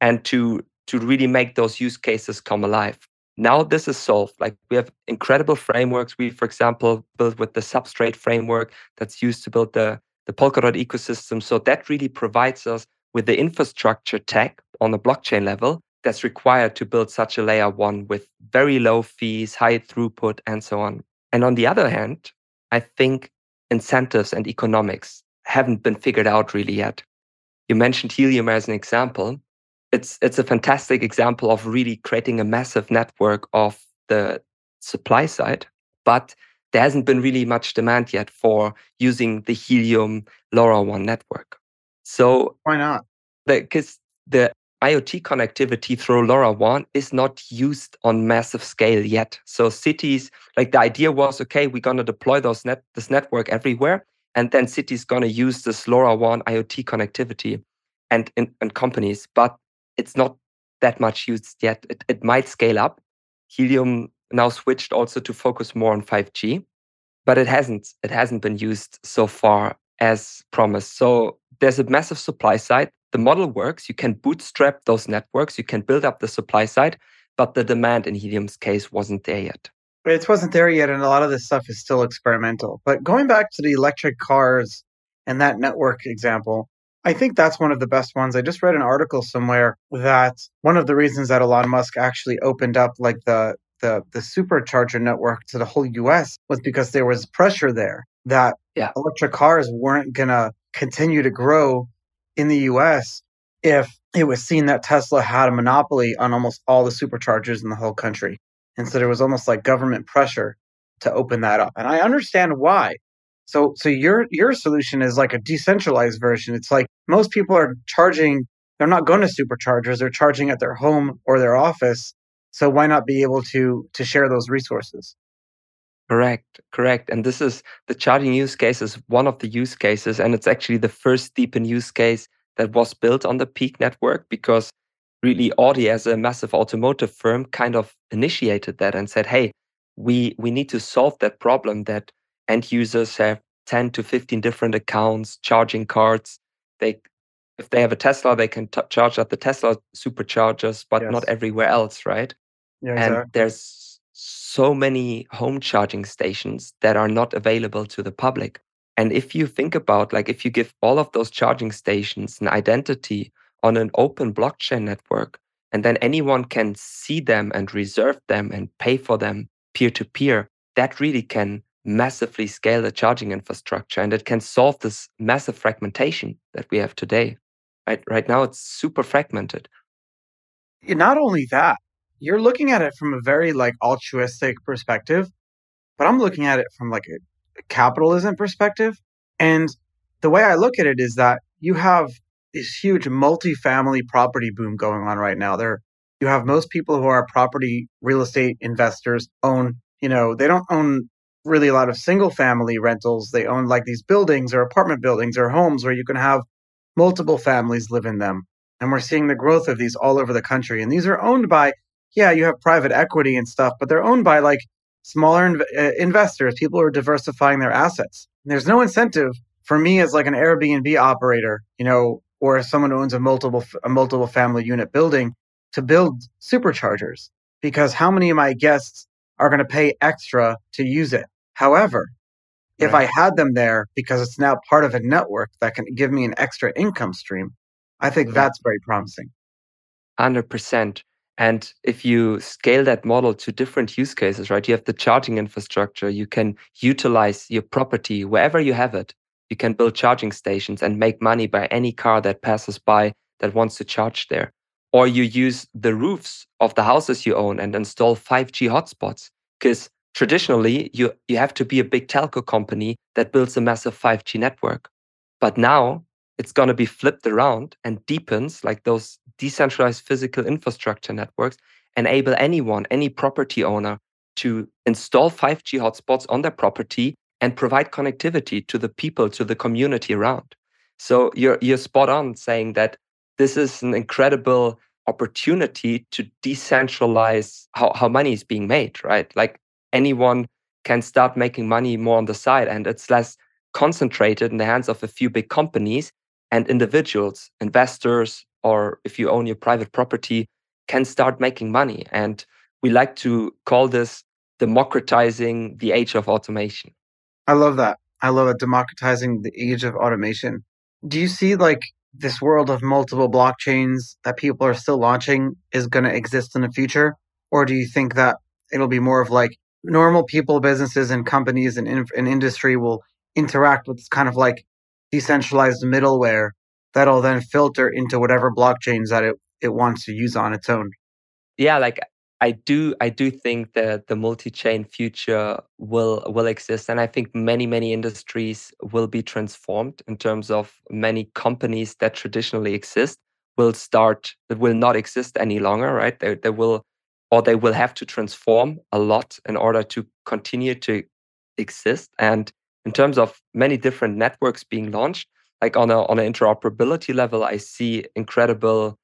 and to to really make those use cases come alive. Now this is solved. Like we have incredible frameworks. We, for example, built with the Substrate framework that's used to build the, the Polkadot ecosystem. So that really provides us with the infrastructure tech on the blockchain level that's required to build such a layer one with very low fees, high throughput, and so on. And on the other hand, I think incentives and economics haven't been figured out really yet. You mentioned Helium as an example it's it's a fantastic example of really creating a massive network of the supply side, but there hasn't been really much demand yet for using the Helium LoRaWAN network. So why not? Because the, the IoT connectivity through LoRaWAN is not used on massive scale yet. So cities, like the idea was, okay, we're gonna deploy those net this network everywhere, and then cities gonna use this LoRaWAN IoT connectivity and, and, and companies. But it's not that much used yet. It, it might scale up. Helium now switched also to focus more on 5G, but it hasn't. It hasn't been used so far as promised. So there's a massive supply side. The model works. You can bootstrap those networks. You can build up the supply side, but the demand in Helium's case wasn't there yet. It wasn't there yet, and a lot of this stuff is still experimental. But going back to the electric cars and that network example, I think that's one of the best ones. I just read an article somewhere that one of the reasons that Elon Musk actually opened up like the the the supercharger network to the whole US was because there was pressure there that yeah. electric cars weren't going to continue to grow in the US if it was seen that Tesla had a monopoly on almost all the superchargers in the whole country. And so there was almost like government pressure to open that up. And I understand why. So so your your solution is like a decentralized version. It's like most people are charging they're not going to superchargers, they're charging at their home or their office. So why not be able to to share those resources? Correct, correct. And this is the charging use case is one of the use cases, and it's actually the first DePIN use case that was built on the peaq network because really Audi, as a massive automotive firm, kind of initiated that and said, "Hey, we we need to solve that problem that end users have 10 to 15 different accounts, charging cards. They if they have a Tesla, they can t- charge at the Tesla superchargers, but yes. not everywhere else, right? Yeah, exactly. And there's so many home charging stations that are not available to the public. And if you think about like if you give all of those charging stations an identity on an open blockchain network, and then anyone can see them and reserve them and pay for them peer to peer, that really can massively scale the charging infrastructure and it can solve this massive fragmentation that we have today. Right, right now, it's super fragmented. Not only that, you're looking at it from a very like altruistic perspective, but I'm looking at it from like a, a capitalism perspective. And the way I look at it is that you have this huge multi-family property boom going on right now. There, you have most people who are property real estate investors own, you know, they don't own really a lot of single family rentals. They own like these buildings or apartment buildings or homes where you can have multiple families live in them. And we're seeing the growth of these all over the country. And these are owned by, yeah, you have private equity and stuff, but they're owned by like smaller uh, investors, people who are diversifying their assets. And there's no incentive for me as like an Airbnb operator, you know, or someone who owns a multiple a multiple family unit building to build superchargers because how many of my guests are going to pay extra to use it? However, if I had them there because it's now part of a network that can give me an extra income stream, I think yeah. that's very promising. 100%. And if you scale that model to different use cases, right? You have the charging infrastructure, you can utilize your property wherever you have it. You can build charging stations and make money by any car that passes by that wants to charge there. Or you use the roofs of the houses you own and install 5G hotspots because traditionally you, you have to be a big telco company that builds a massive 5G network. But now it's going to be flipped around and DePINs like those decentralized physical infrastructure networks enable anyone, any property owner to install 5G hotspots on their property and provide connectivity to the people, to the community around. So you're, you're spot on saying that this is an incredible opportunity to decentralize how, how money is being made, right? Like anyone can start making money more on the side and it's less concentrated in the hands of a few big companies and individuals, investors, or if you own your private property, can start making money. And we like to call this democratizing the age of automation. I love that. I love it. Democratizing the age of automation. Do you see like this world of multiple blockchains that people are still launching is going to exist in the future? Or do you think that it'll be more of like normal people, businesses, and companies and, in, and industry will interact with kind of like decentralized middleware that'll then filter into whatever blockchains that it, it wants to use on its own. Yeah, like I do I do think that the multi-chain future will will exist and I think many many industries will be transformed in terms of many companies that traditionally exist will start that will not exist any longer, right? They they will or they will have to transform a lot in order to continue to exist. And in terms of many different networks being launched, like on a on an interoperability level, I see incredible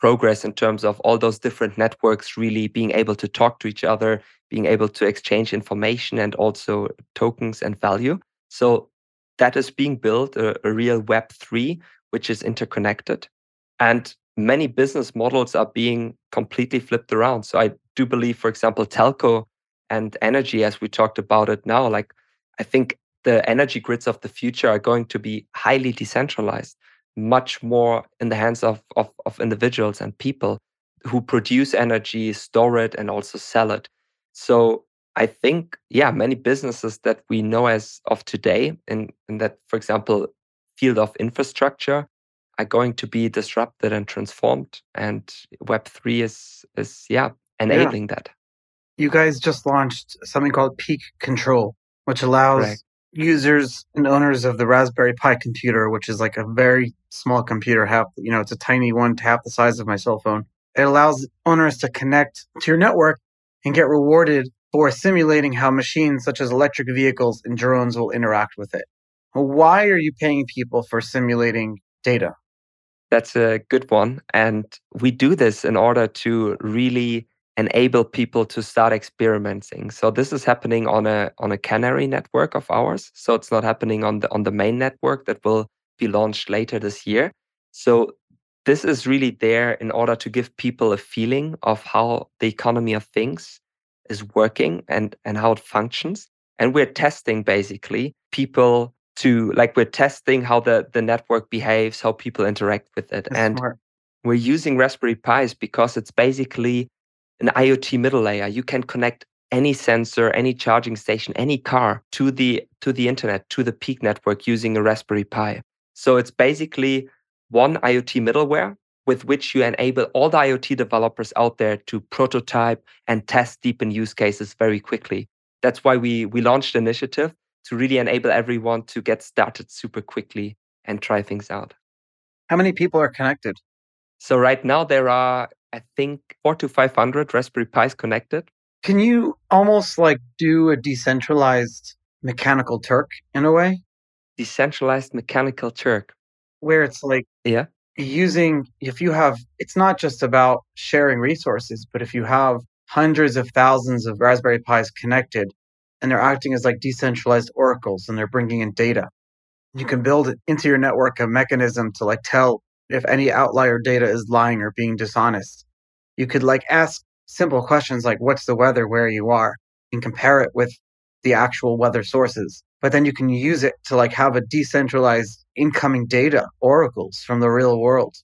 progress in terms of all those different networks really being able to talk to each other, being able to exchange information and also tokens and value. So that is being built a, a real Web three, which is interconnected. And many business models are being completely flipped around. So I do believe, for example, telco and energy, as we talked about it now, like I think the energy grids of the future are going to be highly decentralized, much more in the hands of, of, of individuals and people who produce energy, store it, and also sell it. So I think, yeah, many businesses that we know as of today, in, in that, for example, field of infrastructure, are going to be disrupted and transformed. And Web3 is, is yeah, enabling yeah. that. You guys just launched something called peaq Control, which allows Correct. users and owners of the Raspberry Pi computer, which is like a very small computer, half you know, it's a tiny one, half the size of my cell phone. It allows owners to connect to your network and get rewarded for simulating how machines such as electric vehicles and drones will interact with it. Why are you paying people for simulating data? That's a good one. And we do this in order to really enable people to start experimenting. So this is happening on a on a canary network of ours. So it's not happening on the on the main network that will be launched later this year. So this is really there in order to give people a feeling of how the economy of things is working and and how it functions. And we're testing basically people to like we're testing how the the network behaves, how people interact with it. That's and smart. we're using Raspberry Pis because it's basically an IoT middle layer. You can connect any sensor, any charging station, any car to the to the internet, to the peaq network using a Raspberry Pi. So it's basically one IoT middleware with which you enable all the IoT developers out there to prototype and test DePIN use cases very quickly. That's why we we launched an initiative to really enable everyone to get started super quickly and try things out. How many people are connected? So right now there are, I think, four to 500 Raspberry Pis connected. Can you almost like do a decentralized mechanical Turk in a way? Decentralized mechanical Turk. Where it's like yeah. using, if you have, it's not just about sharing resources, but if you have hundreds of thousands of Raspberry Pis connected, and they're acting as like decentralized oracles and they're bringing in data. You can build into your network a mechanism to like tell if any outlier data is lying or being dishonest. You could like ask simple questions like, what's the weather where you are and compare it with the actual weather sources. But then you can use it to like have a decentralized incoming data oracles from the real world.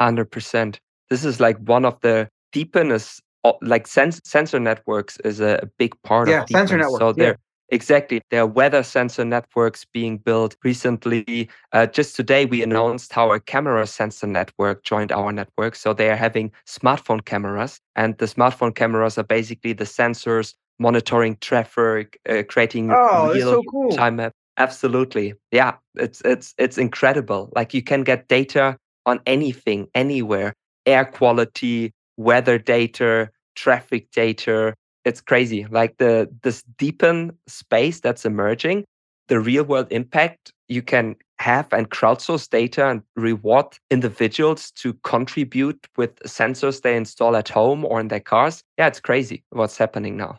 100%. This is like one of the deepest like sens- sensor networks is a big part yeah, of sensor networks. So they're yeah. exactly there are weather sensor networks being built recently. Uh, just today, we announced how a camera sensor network joined our network. So they are having smartphone cameras, and the smartphone cameras are basically the sensors monitoring traffic, uh, creating oh, real so cool. time map. Absolutely, yeah, it's it's it's incredible. Like you can get data on anything, anywhere, air quality, weather data, traffic data. It's crazy. Like the this DePIN space that's emerging, the real world impact you can have and crowdsource data and reward individuals to contribute with sensors they install at home or in their cars. Yeah, it's crazy what's happening now.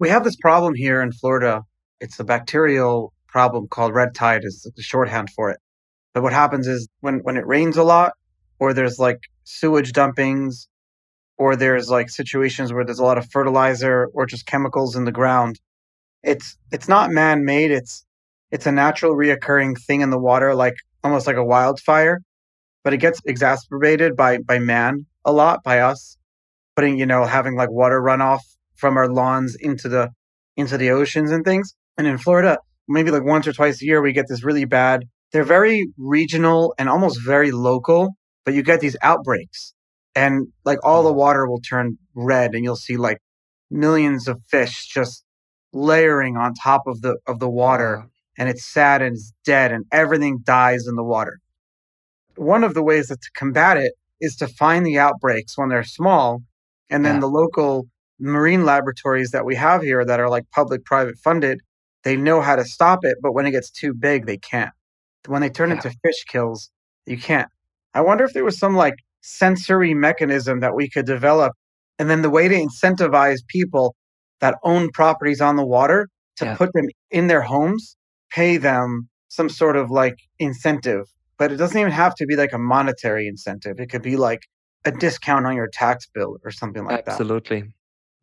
We have this problem here in Florida. It's a bacterial problem called red tide is the shorthand for it. But what happens is when, when it rains a lot or there's like sewage dumpings or there's like situations where there's a lot of fertilizer or just chemicals in the ground. It's it's not man-made it's it's a natural reoccurring thing in the water like almost like a wildfire but it gets exacerbated by by man a lot by us putting you know having like water runoff from our lawns into the into the oceans and things. And in florida maybe like once or twice a year we get this really bad they're very regional and almost very local but you get these outbreaks and like all the mm-hmm. water will turn red and you'll see like millions of fish just layering on top of the of the water and it's sad and it's dead and everything dies in the water one of the ways that to combat it is to find the outbreaks when they're small and then yeah. the local marine laboratories that we have here that are like public private funded they know how to stop it but when it gets too big they can't when they turn yeah. into fish kills you can't i wonder if there was some like sensory mechanism that we could develop. And then the way to incentivize people that own properties on the water to yeah. put them in their homes, pay them some sort of like incentive. But it doesn't even have to be like a monetary incentive. It could be like a discount on your tax bill or something like Absolutely. that. Absolutely.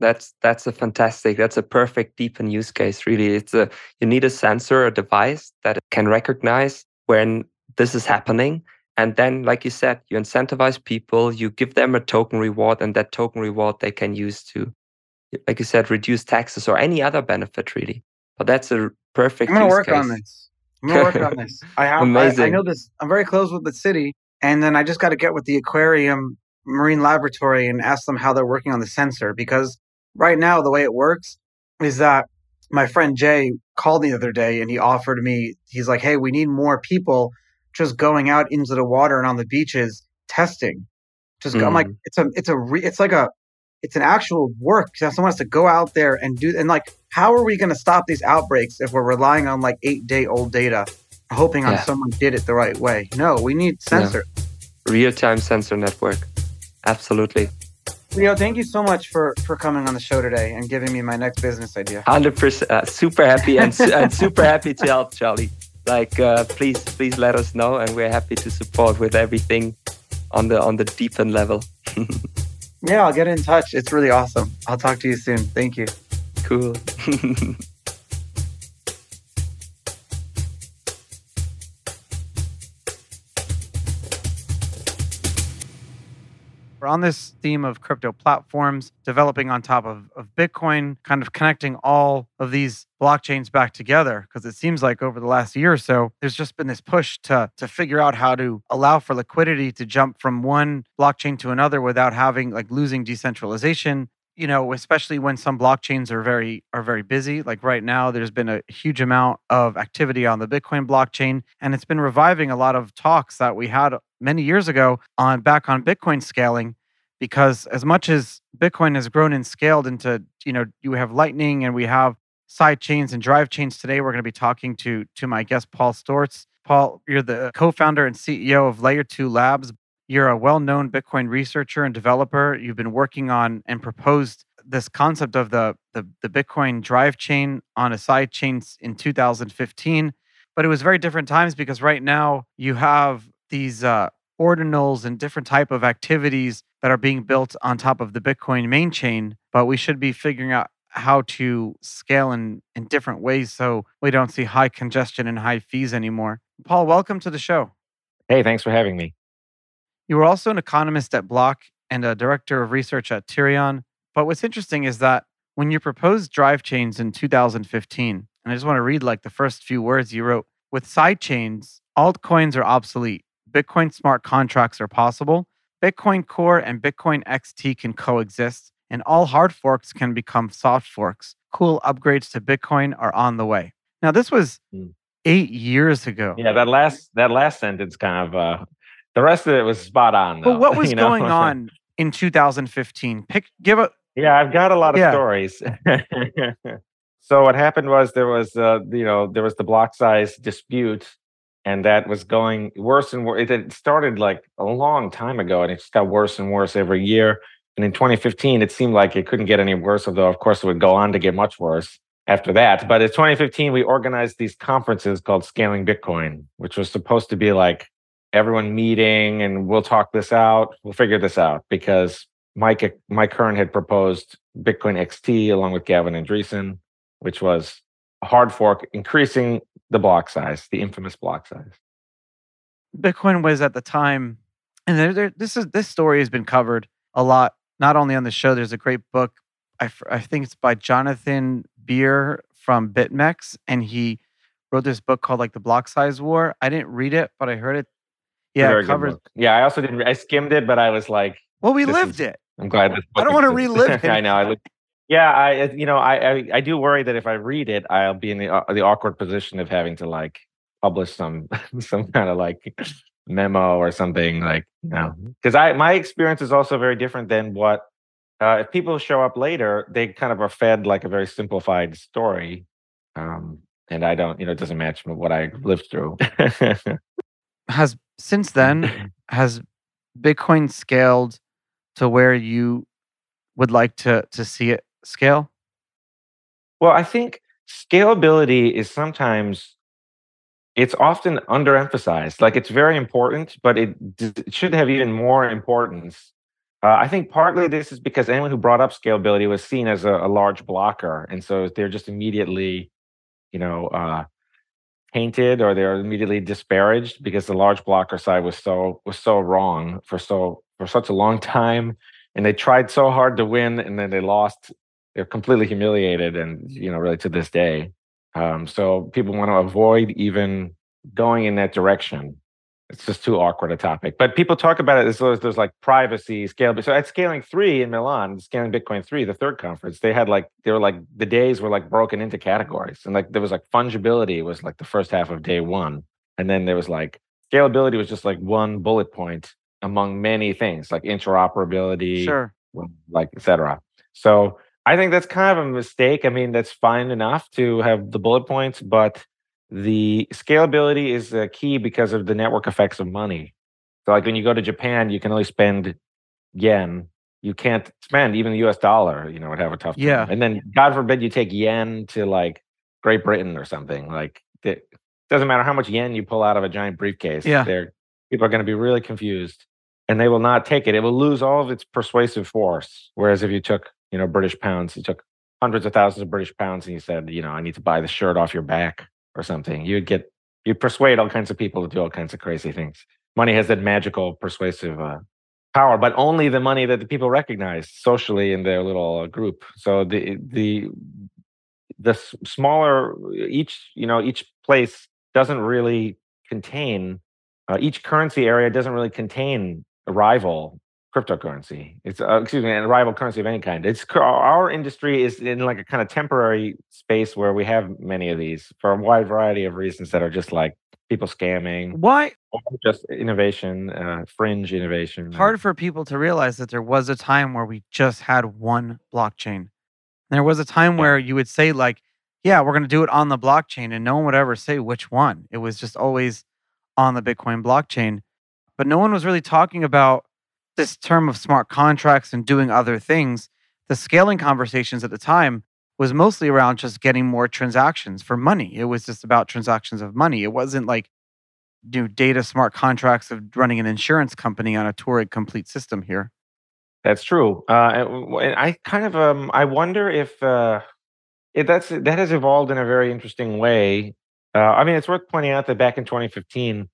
That's that's a fantastic. That's a perfect DePIN use case. Really, it's a you need a sensor, a device that can recognize when this is happening and then, like you said, you incentivize people, you give them a token reward, and that token reward they can use to like you said, reduce taxes or any other benefit really. But that's a perfect. I'm gonna work case. on this. I'm gonna work on this. I have. Amazing. I, I know this. I'm very close with the city, and then I just got to get with the aquarium marine laboratory and ask them how they're working on the sensor because right now the way it works is that my friend Jay called me the other day and he offered me he's like hey we need more people just going out into the water and on the beaches testing just mm. I'm like mm. it's a it's a re, it's like a it's an actual work someone has to go out there and do and like how are we going to stop these outbreaks if we're relying on like 8 day old data hoping on someone did it the right way no we need sensor yeah. real time sensor network Absolutely. Leo, thank you so much for for coming on the show today and giving me my next business idea. Hundred percent, uh, super happy and, and super happy to help, Charlie. Like, uh, please, please let us know, and we're happy to support with everything on the on the DePIN level. yeah, I'll get in touch. It's really awesome. I'll talk to you soon. Thank you. Cool. We're on this theme of crypto platforms developing on top of, of Bitcoin, kind of connecting all of these blockchains back together. Because it seems like over the last year or so, there's just been this push to, to figure out how to allow for liquidity to jump from one blockchain to another without having like losing decentralization you know especially when some blockchains are very are very busy like right now there's been a huge amount of activity on the bitcoin blockchain and it's been reviving a lot of talks that we had many years ago on back on bitcoin scaling because as much as bitcoin has grown and scaled into you know you have lightning and we have side chains and drive chains today we're going to be talking to to my guest paul Sztorc paul you're the co-founder and ceo of LayerTwo Labs you're a well known Bitcoin researcher and developer. You've been working on and proposed this concept of the, the, the Bitcoin drive chain on a side chain in 2015. But it was very different times because right now you have these uh, ordinals and different type of activities that are being built on top of the Bitcoin main chain. But we should be figuring out how to scale in, in different ways so we don't see high congestion and high fees anymore. Paul, welcome to the show. Hey, thanks for having me. You were also an economist at Block and a director of research at Tierion. But what's interesting is that when you proposed drive chains in 2015, and I just want to read like the first few words you wrote with side chains, altcoins are obsolete. Bitcoin smart contracts are possible. Bitcoin Core and Bitcoin XT can coexist, and all hard forks can become soft forks. Cool upgrades to Bitcoin are on the way. Now, this was hmm. eight years ago. Yeah, that last that last sentence kind of uh, the rest of it was spot on. Though, but what was going on in 2015? Pick, give a. Yeah, I've got a lot of yeah. stories. so what happened was there was, uh, you know, there was the block size dispute, and that was going worse and worse. It started like a long time ago, and it just got worse and worse every year. And in 2015, it seemed like it couldn't get any worse, although of course it would go on to get much worse after that. But in 2015, we organized these conferences called Scaling Bitcoin, which was supposed to be like everyone meeting and we'll talk this out. We'll figure this out because Mike Mike Hearn had proposed Bitcoin XT along with Gavin Andresen, which was a hard fork increasing the block size, the infamous block size. Bitcoin was at the time, and there, there, this is this story has been covered a lot, not only on the show. There's a great book, I, I think it's by Jonathan Bier from BitMEX, and he wrote this book called like the Block Size War. I didn't read it, but I heard it yeah, covered. Yeah, I also didn't. I skimmed it, but I was like, "Well, we lived is, it." I'm glad. I don't want to relive it. I know. I yeah, I you know I, I, I do worry that if I read it, I'll be in the uh, the awkward position of having to like publish some some kind of like memo or something like you know because I my experience is also very different than what uh, if people show up later, they kind of are fed like a very simplified story. Um, and I don't, you know, it doesn't match what I lived through. Has since then, has Bitcoin scaled to where you would like to to see it scale? Well, I think scalability is sometimes it's often underemphasized. Like it's very important, but it, it should have even more importance. Uh, I think partly this is because anyone who brought up scalability was seen as a, a large blocker, and so they're just immediately, you know, uh, painted or they're immediately disparaged because the large blocker side was so was so wrong for so for such a long time and they tried so hard to win and then they lost they're completely humiliated, and you know, really to this day. Um, so people want to avoid even going in that direction. It's just too awkward a topic. But people talk about it as though there's like privacy, scale. So at Scaling Three in Milan, Scaling Bitcoin Three, the third conference, they had like they were like the days were like broken into categories, and like there was like fungibility was like the first half of day one, and then there was like scalability was just like one bullet point among many things like interoperability, sure, like etc. So I think that's kind of a mistake. I mean, that's fine enough to have the bullet points, but the scalability is key because of the network effects of money. So, like when you go to Japan, you can only spend yen. You can't spend even the U.S. dollar. You know, would have a tough time. Yeah. And then, God forbid, you take yen to like Great Britain or something. Like it doesn't matter how much yen you pull out of a giant briefcase. Yeah. They're, people are going to be really confused, and they will not take it. It will lose all of its persuasive force. Whereas if you took, you know, British pounds, you took hundreds of thousands of British pounds, and you said, you know, I need to buy the shirt off your back or something. You'd get you persuade all kinds of people to do all kinds of crazy things. Money has that magical persuasive uh, power, but only the money that the people recognize socially in their little uh, group. So the the the smaller each you know each place doesn't really contain uh, each currency area doesn't really contain a rival cryptocurrency. It's uh, excuse me, a rival currency of any kind. It's our industry is in like a kind of temporary space where we have many of these for a wide variety of reasons that are just like people scamming. Why? Just innovation, uh, fringe innovation. Hard for people to realize that there was a time where we just had one blockchain. There was a time yeah. where you would say like, "Yeah, we're going to do it on the blockchain," and no one would ever say which one. It was just always on the Bitcoin blockchain, but no one was really talking about this term of smart contracts and doing other things, the scaling conversations at the time was mostly around just getting more transactions for money. It was just about transactions of money. It wasn't like do data smart contracts of running an insurance company on a Turing complete system here. That's true. Uh, I kind of um, I wonder if uh, if that's that has evolved in a very interesting way. Uh, I mean, it's worth pointing out that back in 2015,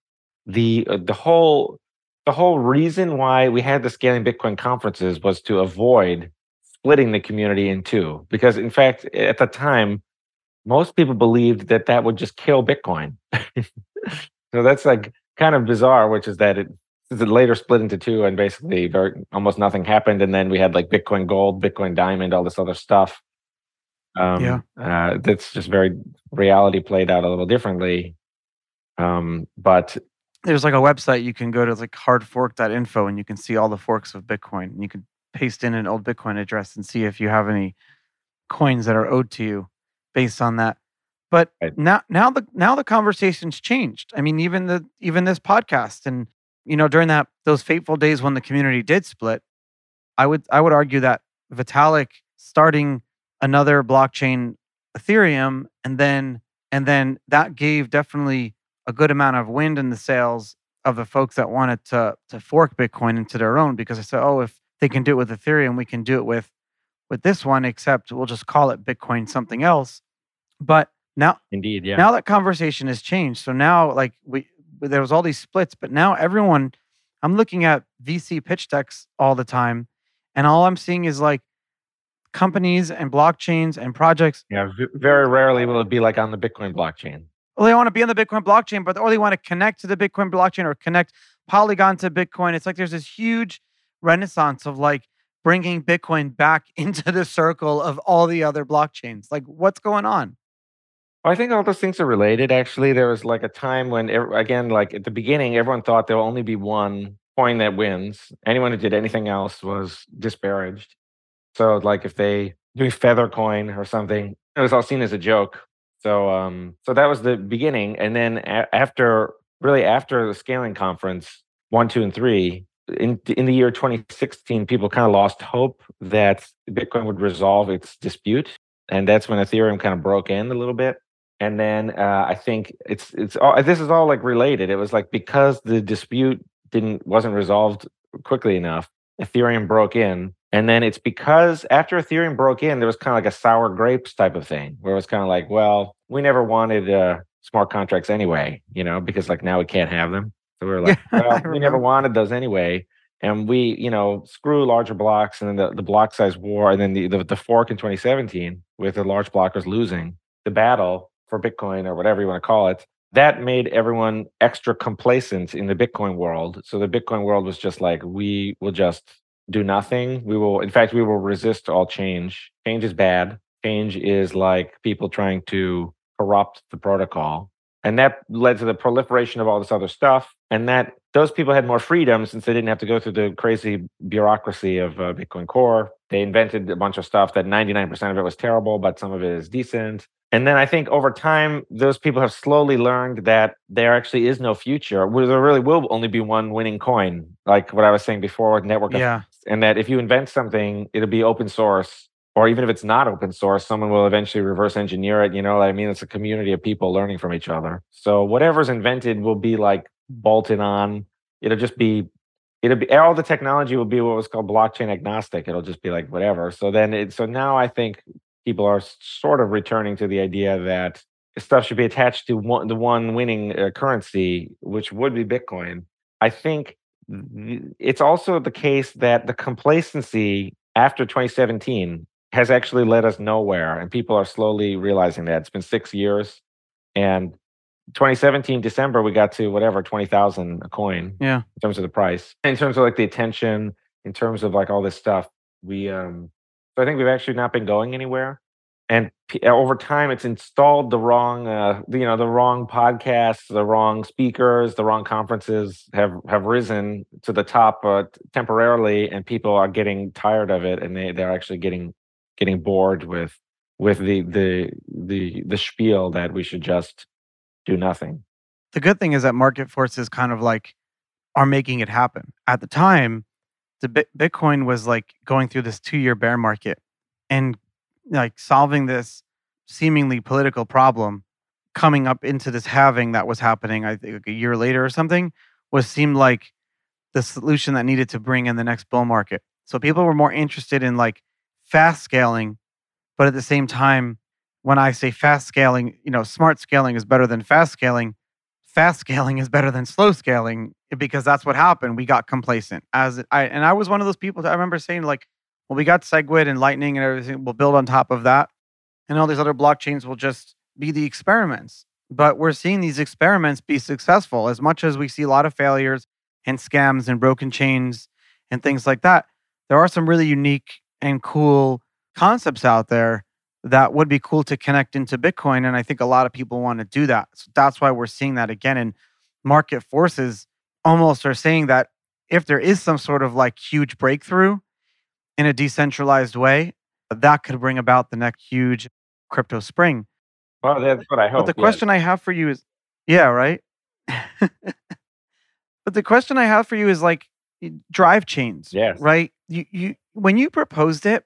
the uh, the whole the whole reason why we had the scaling Bitcoin conferences was to avoid splitting the community in two. Because in fact, at the time, most people believed that that would just kill Bitcoin. so that's like kind of bizarre, which is that it, it later split into two and basically very, almost nothing happened. And then we had like Bitcoin Gold, Bitcoin Diamond, all this other stuff. Um, yeah. Uh, that's just very reality played out a little differently. Um, but there's like a website you can go to, it's like hardfork.info, and you can see all the forks of Bitcoin. And you can paste in an old Bitcoin address and see if you have any coins that are owed to you based on that. But right. now, now the now the conversation's changed. I mean, even the even this podcast, and you know, during that those fateful days when the community did split, I would I would argue that Vitalik starting another blockchain, Ethereum, and then and then that gave definitely a good amount of wind in the sails of the folks that wanted to to fork Bitcoin into their own because I said, oh, if they can do it with Ethereum, we can do it with with this one, except we'll just call it Bitcoin something else. But now, indeed, yeah. Now that conversation has changed. So now, like we, there was all these splits, but now everyone, I'm looking at VC pitch decks all the time, and all I'm seeing is like companies and blockchains and projects. Yeah, very rarely will it be like on the Bitcoin blockchain well, they want to be on the Bitcoin blockchain, but or they want to connect to the Bitcoin blockchain or connect Polygon to Bitcoin. It's like there's this huge renaissance of like bringing Bitcoin back into the circle of all the other blockchains. Like, what's going on? I think all those things are related. Actually, there was like a time when, again, like at the beginning, everyone thought there will only be one coin that wins. Anyone who did anything else was disparaged. So, like if they do Feathercoin or something, it was all seen as a joke. So um, so that was the beginning, and then a- after really after the scaling conference one, two, and three in in the year 2016, people kind of lost hope that Bitcoin would resolve its dispute, and that's when Ethereum kind of broke in a little bit. And then uh, I think it's it's all this is all like related. It was like because the dispute didn't wasn't resolved quickly enough, Ethereum broke in, and then it's because after Ethereum broke in, there was kind of like a sour grapes type of thing, where it was kind of like, well, we never wanted uh, smart contracts anyway, you know, because like now we can't have them. So we were like, yeah, well, we never wanted those anyway. And we, you know, screw larger blocks and then the, the block size war and then the, the, the fork in 2017 with the large blockers losing the battle for Bitcoin or whatever you want to call it. That made everyone extra complacent in the Bitcoin world. So the Bitcoin world was just like, we will just do nothing. We will, in fact, we will resist all change. Change is bad. Change is like people trying to corrupt the protocol. And that led to the proliferation of all this other stuff. And that those people had more freedom since they didn't have to go through the crazy bureaucracy of uh, Bitcoin Core. They invented a bunch of stuff that 99% of it was terrible, but some of it is decent. And then I think over time, those people have slowly learned that there actually is no future. There really will only be one winning coin, like what I was saying before with network. Yeah. And that if you invent something, it'll be open source or even if it's not open source, someone will eventually reverse engineer it. You know, I mean, it's a community of people learning from each other. So whatever's invented will be like bolted on. It'll just be, it'll be all the technology will be what was called blockchain agnostic. It'll just be like whatever. So then, it, so now I think people are sort of returning to the idea that stuff should be attached to one, the one winning uh, currency, which would be Bitcoin. I think it's also the case that the complacency after 2017 has actually led us nowhere. And people are slowly realizing that. It's been six years. And 2017 December, we got to whatever, 20,000 a coin. Yeah. In terms of the price. In terms of like the attention, in terms of like all this stuff. We, um, so I think we've actually not been going anywhere. And uh, over time, it's installed the wrong, uh, you know, the wrong podcasts, the wrong speakers, the wrong conferences have have risen to the top uh, temporarily, and people are getting tired of it, and they they're actually getting getting bored with with the the the the spiel that we should just do nothing. The good thing is that market forces kind of like are making it happen. At the time, the Bitcoin was like going through this two year bear market and like solving this seemingly political problem coming up into this halving that was happening, I think like a year later or something, was seemed like the solution that needed to bring in the next bull market. So people were more interested in like fast scaling, but at the same time, when I say fast scaling, you know, smart scaling is better than fast scaling. Fast scaling is better than slow scaling because that's what happened. We got complacent. As I and I was one of those people. I remember saying like, "Well, we got Segwit and Lightning and everything. We'll build on top of that, and all these other blockchains will just be the experiments." But we're seeing these experiments be successful as much as we see a lot of failures and scams and broken chains and things like that. There are some really unique and cool concepts out there that would be cool to connect into Bitcoin. And I think a lot of people want to do that. So that's why we're seeing that again. And market forces almost are saying that if there is some sort of like huge breakthrough in a decentralized way, that could bring about the next huge crypto spring. Well, that's what I hope. But the question I have for you is, yeah, right. but the question I have for you is like drive chains, yes. right? You you when you proposed it,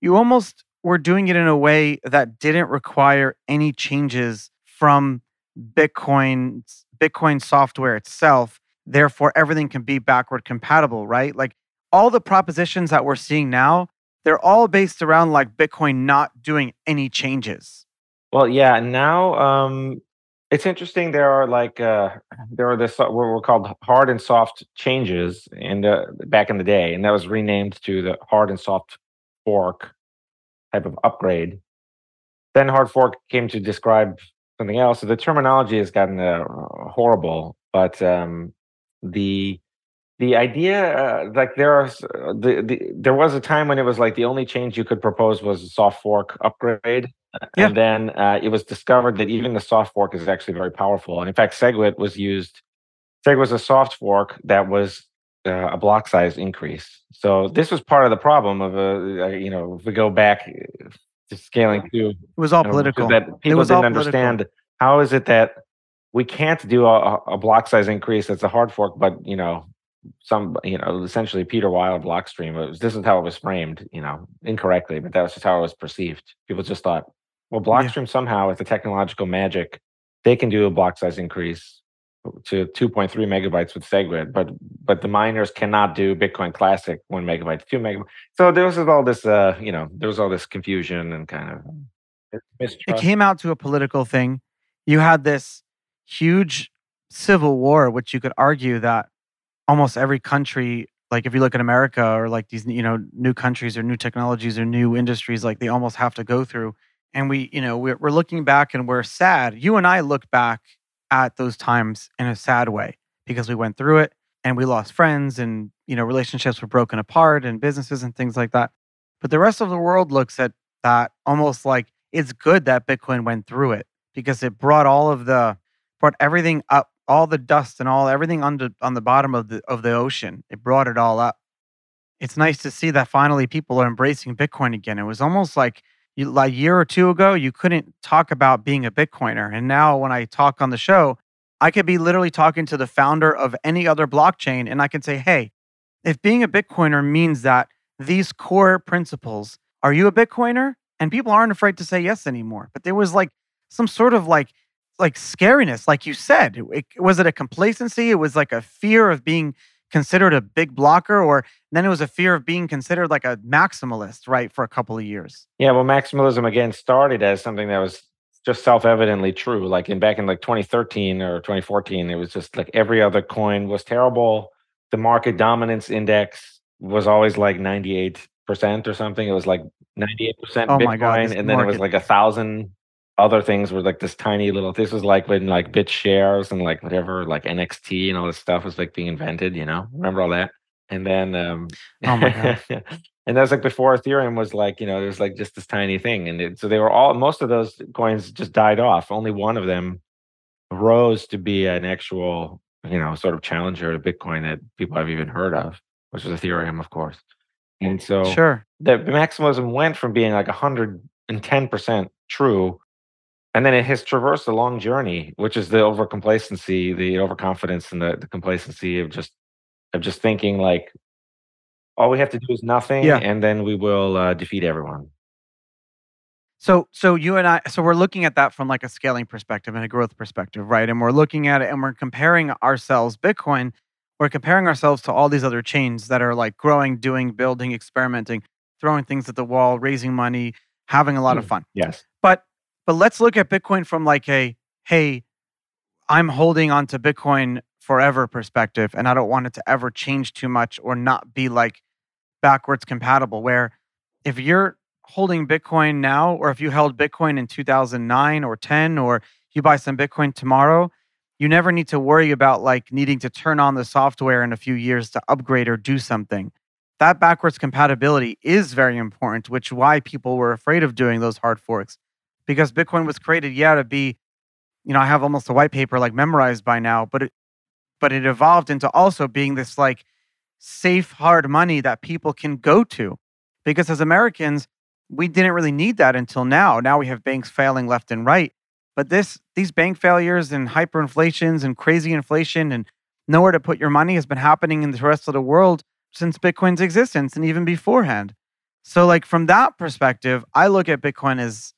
you almost were doing it in a way that didn't require any changes from Bitcoin Bitcoin software itself. Therefore, everything can be backward compatible, right? Like all the propositions that we're seeing now, they're all based around like Bitcoin not doing any changes. Well, yeah. Now, um, it's interesting. There are like uh, there are this what were called hard and soft changes in the back in the day, and that was renamed to the hard and soft fork type of upgrade. Then hard fork came to describe something else. So the terminology has gotten uh, horrible, but um, the the idea uh, like there are the, the there was a time when it was like the only change you could propose was a soft fork upgrade yeah. and then uh, it was discovered that even the soft fork is actually very powerful. And in fact segwit was used segwit was a soft fork that was uh, a block size increase. So this was part of the problem of a uh, you know if we go back to scaling to it was all political that people didn't understand how is it that we can't do a, a block size increase that's a hard fork but you know some you know essentially Pieter Wuille Blockstream. It was, this is how it was framed, you know, incorrectly, but that was just how it was perceived. People just thought, well, Blockstream yeah. somehow with the technological magic, they can do a block size increase to 2.3 megabytes with SegWit, but but the miners cannot do Bitcoin Classic one megabyte two megabytes. So there was all this, uh, you know, there was all this confusion and kind of mistrust. It came out to a political thing. You had this huge civil war, which you could argue that almost every country like if you look at America or like these you know new countries or new technologies or new industries, like they almost have to go through. And we, you know, we're, we're looking back and we're sad. You and I look back at those times in a sad way because we went through it and we lost friends and you know relationships were broken apart and businesses and things like that. But the rest of the world looks at that almost like it's good that Bitcoin went through it because it brought all of the brought everything up, all the dust and all everything on the on the bottom of the of the ocean. It brought it all up. It's nice to see that finally people are embracing Bitcoin again. It was almost like you, like a year or two ago, you couldn't talk about being a Bitcoiner, and now when I talk on the show, I could be literally talking to the founder of any other blockchain, and I can say, "Hey, if being a Bitcoiner means that these core principles, are you a Bitcoiner?" and people aren't afraid to say yes anymore. But there was like some sort of like like scariness, like you said. It, was it a complacency? It was like a fear of being considered a big blocker, or then it was a fear of being considered like a maximalist, right, for a couple of years. Yeah, well, maximalism again started as something that was just self-evidently true. Like in back in like 2013 or 2014, it was just like every other coin was terrible. The market dominance index was always like 98 percent or something. It was like 98 percent oh Bitcoin, God, and then market. it was like a thousand other things were like this tiny little this was like when like BitShares and like whatever like nxt and all this stuff was like being invented you know? Remember all that? And then um oh my god and that's like before ethereum was like you know it was like just this tiny thing. And it, so they were all most of those coins just died off. Only one of them rose to be an actual you know sort of challenger to bitcoin that people have even heard of which was ethereum of course. And so sure. the maximalism went from being like 110% true and then it has traversed a long journey, which is the overcomplacency, the overconfidence, and the, the complacency of just of just thinking like all we have to do is nothing, yeah. and then we will uh, defeat everyone. So, so you and I, so we're looking at that from like a scaling perspective and a growth perspective, right? And we're looking at it and we're comparing ourselves, Bitcoin, we're comparing ourselves to all these other chains that are like growing, doing, building, experimenting, throwing things at the wall, raising money, having a lot of hmm. fun. Yes. But let's look at Bitcoin from like a, hey, I'm holding on to Bitcoin forever perspective, and I don't want it to ever change too much or not be like backwards compatible. Where if you're holding Bitcoin now, or if you held Bitcoin in 2009 or 10, or you buy some Bitcoin tomorrow, you never need to worry about like needing to turn on the software in a few years to upgrade or do something. That backwards compatibility is very important, which why people were afraid of doing those hard forks because Bitcoin was created, yeah, to be, you know, I have almost a white paper like memorized by now, but it, but it evolved into also being this like safe, hard money that people can go to. Because as Americans, we didn't really need that until now. Now we have banks failing left and right. But this, these bank failures and hyperinflations and crazy inflation and nowhere to put your money has been happening in the rest of the world since Bitcoin's existence and even beforehand. So, like from that perspective, I look at Bitcoin as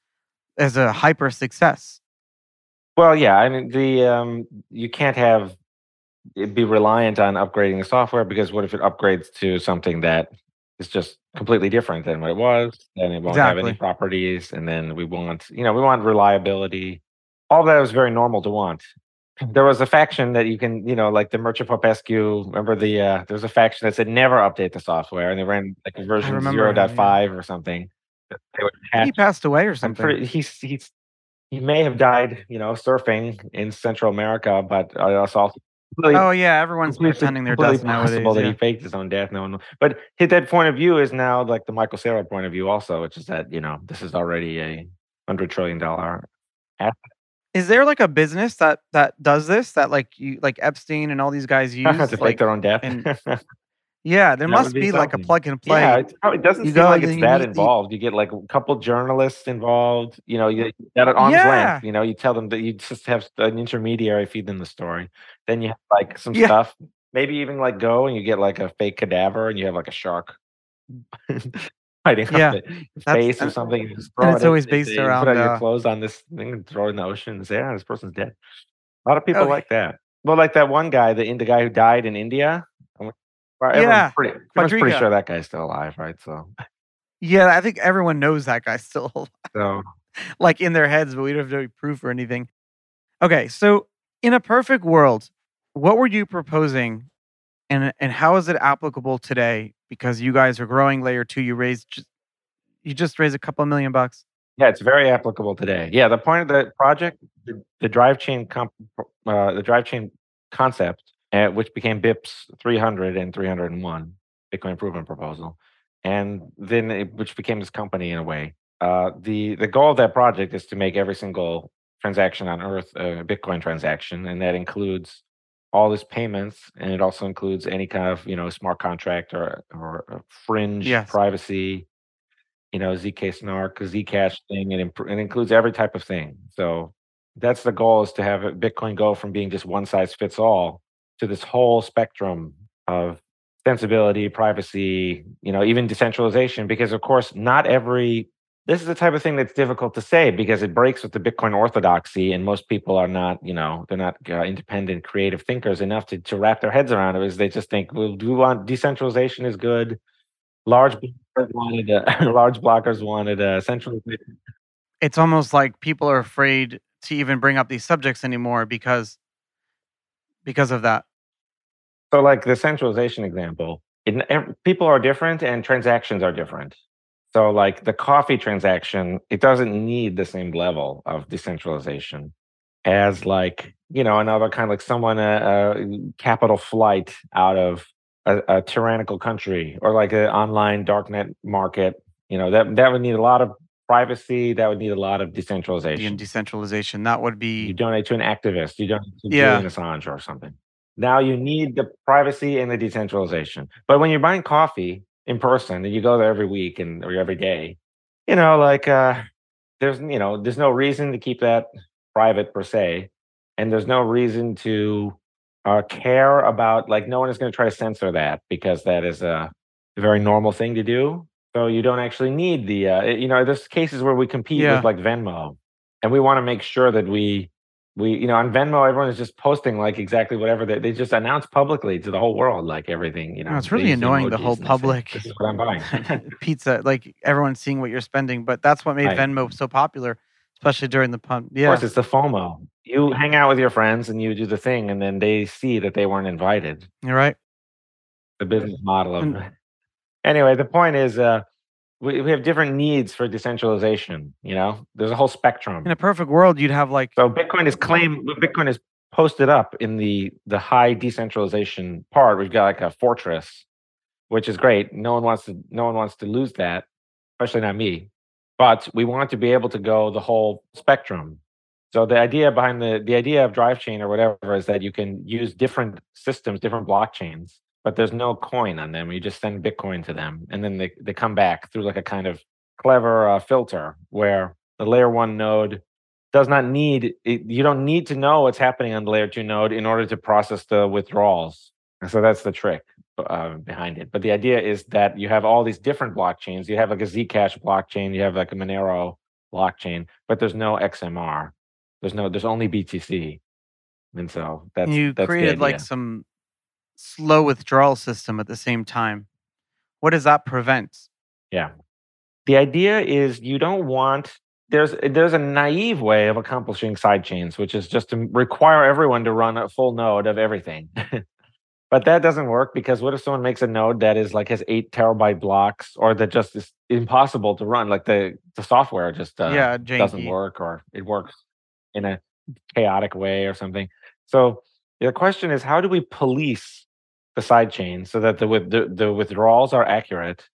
as a hyper success. Well, yeah, I mean the um, you can't have it be reliant on upgrading the software because what if it upgrades to something that is just completely different than what it was? Then it won't exactly. have any properties, and then we want you know we want reliability. All that was very normal to want. There was a faction that you can, you know, like the Mircea Popescu. Remember the uh, there was a faction that said never update the software, and they ran like a version 0.5 yeah. or something he passed away or something. Pretty, he's he's he may have died, you know, surfing in Central America, but uh, it's also Really, oh yeah, everyone's pretending their death. Possible that he faked his own death. No one, but his that point of view is now like the Michael Saylor point of view, also, which is that you know this is already a hundred trillion dollar asset. Is there like a business that that does this? That like you like Epstein and all these guys use to like, fake their own death. And, Yeah, there that must be, be like a plug and play. Yeah, it doesn't you seem go, like it's that you, involved. You get like a couple journalists involved. You know, you get at arm's yeah. length. You know, you tell them that you just have an intermediary feed them the story. Then you have like some yeah. stuff. Maybe even like go and you get like a fake cadaver and you have like a shark hiding yeah, up the face or something. And, and it's it, always based it, around. Put on uh, your clothes on this thing and throw it in the ocean and say, "Yeah, this person's dead." A lot of people okay. like that. Well, like that one guy, the the guy who died in India. Right, yeah, pretty, pretty sure that guy's still alive, right? So, yeah, I think everyone knows that guy's still alive. So, like in their heads, but we don't have any proof or anything. Okay, so in a perfect world, what were you proposing And and how is it applicable today? Because you guys are growing layer two. You raised just you just raised a couple of million bucks. Yeah, it's very applicable today. Yeah, the point of the project, the, the drive chain comp, uh, the drive chain concept, uh, which became BIP's 300 and 301 Bitcoin Improvement Proposal, and then it, which became this company in a way. Uh, the the goal of that project is to make every single transaction on Earth a Bitcoin transaction, and that includes all these payments, and it also includes any kind of you know smart contract or or fringe yes. privacy you know, zk snark, Zcash thing. It, imp- it includes every type of thing. So that's the goal is to have Bitcoin go from being just one size fits all to this whole spectrum of sensibility, privacy, you know, even decentralization. Because of course, not every this is the type of thing that's difficult to say because it breaks with the Bitcoin orthodoxy, and most people are not, you know, they're not uh, independent, creative thinkers enough to, to wrap their heads around it. Is they just think, well, do we want decentralization is good, large blockers wanted a, large blockers wanted a central. It's almost like people are afraid to even bring up these subjects anymore because because of that. So, like the centralization example, it, people are different and transactions are different. So, like the coffee transaction, it doesn't need the same level of decentralization as like you know another kind of like someone a, a capital flight out of a, a tyrannical country or like an online darknet market, you know, that that would need a lot of privacy. That would need a lot of decentralization. And decentralization. That would be you donate to an activist. You donate to yeah. Julian Assange or something. Now you need the privacy and the decentralization. But when you're buying coffee in person and you go there every week and or every day, you know, like uh there's you know, there's no reason to keep that private per se. And there's no reason to uh, care about like no one is going to try to censor that because that is a, a, very normal thing to do. So you don't actually need the uh, you know there's cases where we compete yeah. with like Venmo, and we want to make sure that we we you know on Venmo everyone is just posting like exactly whatever they, they just announce publicly to the whole world like everything you know. No, it's really annoying the whole public. This is what I'm buying. Pizza like everyone's seeing what you're spending, but that's what made right. Venmo so popular especially during the pump. Yeah, of course, it's the FOMO. You hang out with your friends and you do the thing, and then they see that they weren't invited. You're right. The business model of. And, anyway, the point is, uh, we we have different needs for decentralization. You know, there's a whole spectrum. In a perfect world, you'd have like so. Bitcoin is claimed. Bitcoin is posted up in the the high decentralization part. We've got like a fortress, which is great. No one wants to. No one wants to lose that, especially not me but we want to be able to go the whole spectrum. So the idea behind the the idea of drive chain or whatever is that you can use different systems, different blockchains, but there's no coin on them. You just send Bitcoin to them, and then they they come back through like a kind of clever uh, filter where the layer one node does not need it, you don't need to know what's happening on the layer two node in order to process the withdrawals. And so that's the trick uh, behind it. But the idea is that you have all these different blockchains. You have like a Zcash blockchain, you have like a Monero blockchain, but there's no XMR. There's no. There's only BTC, and so that's you that's created like some slow withdrawal system at the same time. What does that prevent? Yeah, the idea is you don't want there's there's a naive way of accomplishing side chains, which is just to require everyone to run a full node of everything. But that doesn't work because what if someone makes a node that is like has eight terabyte blocks or that just is impossible to run? Like the the software just uh, yeah, doesn't work or it works in a chaotic way or something. So the question is, how do we police the side chain so that the the, the withdrawals are accurate,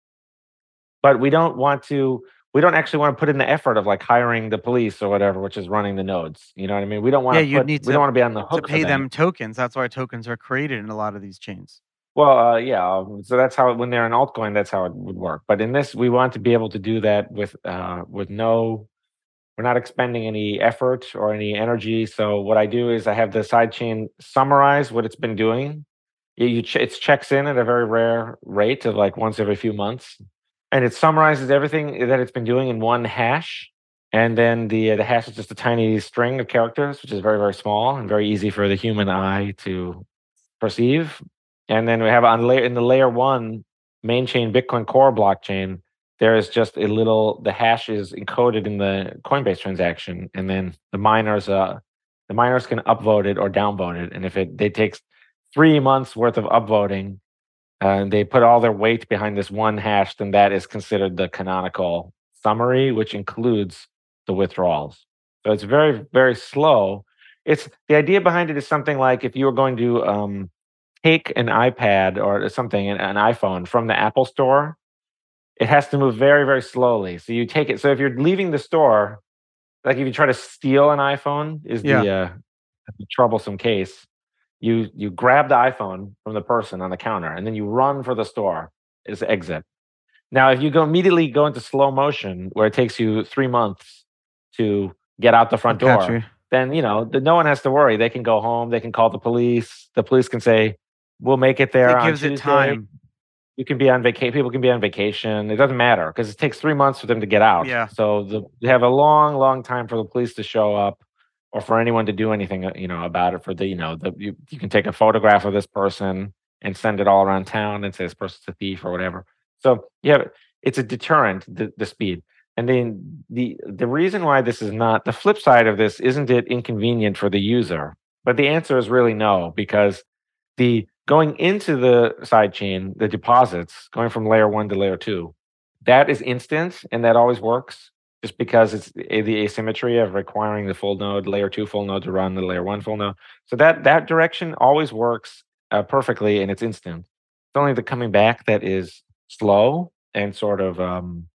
but we don't want to we don't actually want to put in the effort of like hiring the police or whatever, which is running the nodes. You know what I mean? We don't want yeah, to. Put, need to, we don't want to be on the hook to pay them tokens. That's why tokens are created in a lot of these chains. Well, uh, yeah. Um, so that's how when they're an altcoin, that's how it would work. But in this, we want to be able to do that with uh, with no. We're not expending any effort or any energy. So what I do is I have the sidechain summarize what it's been doing. You, ch- it checks in at a very rare rate of like once every few months and it summarizes everything that it's been doing in one hash. And then the uh, the hash is just a tiny string of characters, which is very very small and very easy for the human eye to perceive. And then we have on layer in the layer one main chain Bitcoin Core blockchain. There is just a little the hash is encoded in the Coinbase transaction, and then the miners uh the miners can upvote it or downvote it. And if it they takes three months worth of upvoting, and they put all their weight behind this one hash, then that is considered the canonical summary, which includes the withdrawals. So it's very, very slow. It's the idea behind it is something like if you were going to um, take an iPad or something, an, an iPhone from the Apple store, it has to move very, very slowly. So you take it. So if you're leaving the store, like if you try to steal an iPhone, is yeah. the, uh, the troublesome case. You you grab the iPhone from the person on the counter, and then you run for the store. Is exit. Now, if you go immediately go into slow motion, where it takes you three months to get out the front door, then you know no one has to worry. They can go home. They can call the police. The police can say, "We'll make it there." It gives it time you can be on vacation. People can be on vacation. It doesn't matter because it takes three months for them to get out. Yeah. So the, they have a long, long time for the police to show up, or for anyone to do anything, uh, you know, about it. For the, you know, the you, you can take a photograph of this person and send it all around town and say this person's a thief or whatever. So yeah, it's a deterrent the, the speed. And then the the reason why this is not the flip side of this isn't it inconvenient for the user? But the answer is really no because the going into the sidechain, the deposits, going from layer one to layer two, that is instant and that always works just because it's the asymmetry of requiring the full node, layer two full node to run the layer one full node. So that that direction always works uh, perfectly and it's instant. It's only the coming back that is slow and sort of um,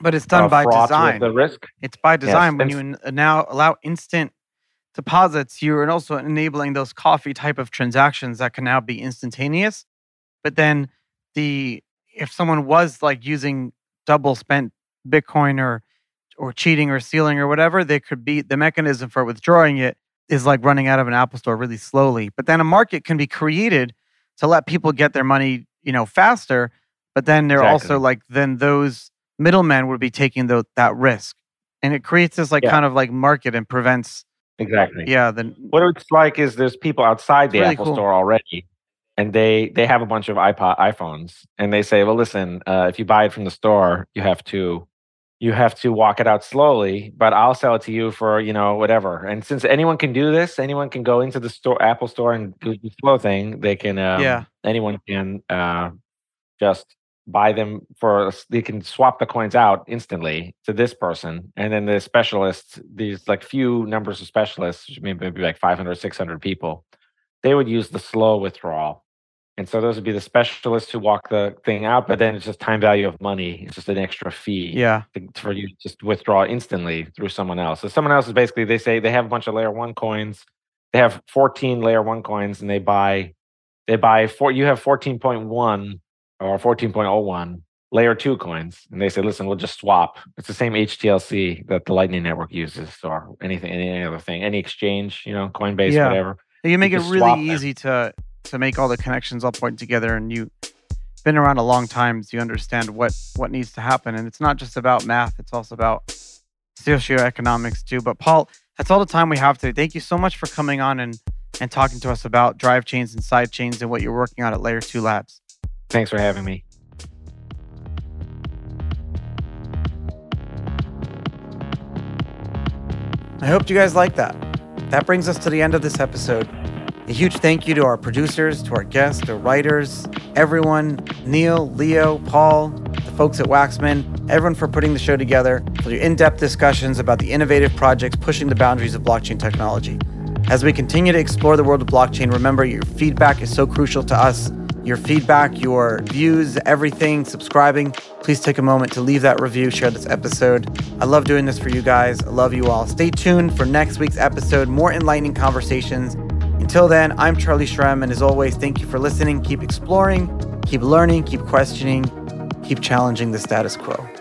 but it's done uh, by design. The risk. It's by design yes, when you now allow instant deposits, you're also enabling those coffee type of transactions that can now be instantaneous. But then the if someone was like using double spent Bitcoin or or cheating or stealing or whatever, they could be the mechanism for withdrawing it is like running out of an Apple store really slowly. But then a market can be created to let people get their money, you know, faster. But then they're exactly. also like then those middlemen would be taking the, that risk. And it creates this like yeah. kind of like market and prevents Exactly. Yeah. Then what it's like is there's people outside the really Apple cool. Store already, and they they have a bunch of iPod iPhones, and they say, well, listen, uh, if you buy it from the store, you have to you have to walk it out slowly, but I'll sell it to you for you know whatever. And since anyone can do this, anyone can go into the store Apple Store and do the slow thing. They can. Um, yeah. Anyone can uh, just buy them for they can swap the coins out instantly to this person and then the specialists these like few numbers of specialists maybe, maybe like 500 600 people they would use the slow withdrawal and so those would be the specialists who walk the thing out but then it's just time value of money. It's just an extra fee yeah. to, for you to just withdraw instantly through someone else. So someone else is basically they say they have a bunch of layer one coins. They have 14 layer one coins and they buy they buy four you have 14.1 or 14.01 layer two coins. And they say listen we'll just swap. It's the same htlc that the lightning network uses or anything any other thing any exchange you know coinbase yeah. whatever. You make you it really easy them. to to make all the connections all point together and you been around a long time so you understand what what needs to happen and it's not just about math it's also about socioeconomics too but paul that's all the time we have today thank you so much for coming on and and talking to us about drive chains and side chains and what you're working on at LayerTwo Labs Thanks for having me. I hope you guys like that. That brings us to the end of this episode. A huge thank you to our producers, to our guests, the writers, everyone, Neel, Leo, Paul, the folks at Wachsman, everyone for putting the show together, for your in depth discussions about the innovative projects pushing the boundaries of blockchain technology. As we continue to explore the world of blockchain, remember your feedback is so crucial to us your feedback, your views, everything, subscribing. Please take a moment to leave that review, share this episode. I love doing this for you guys. I love you all. Stay tuned for next week's episode, more enlightening conversations. Until then, I'm Charlie Shrem, and as always, thank you for listening. Keep exploring, keep learning, keep questioning, keep challenging the status quo.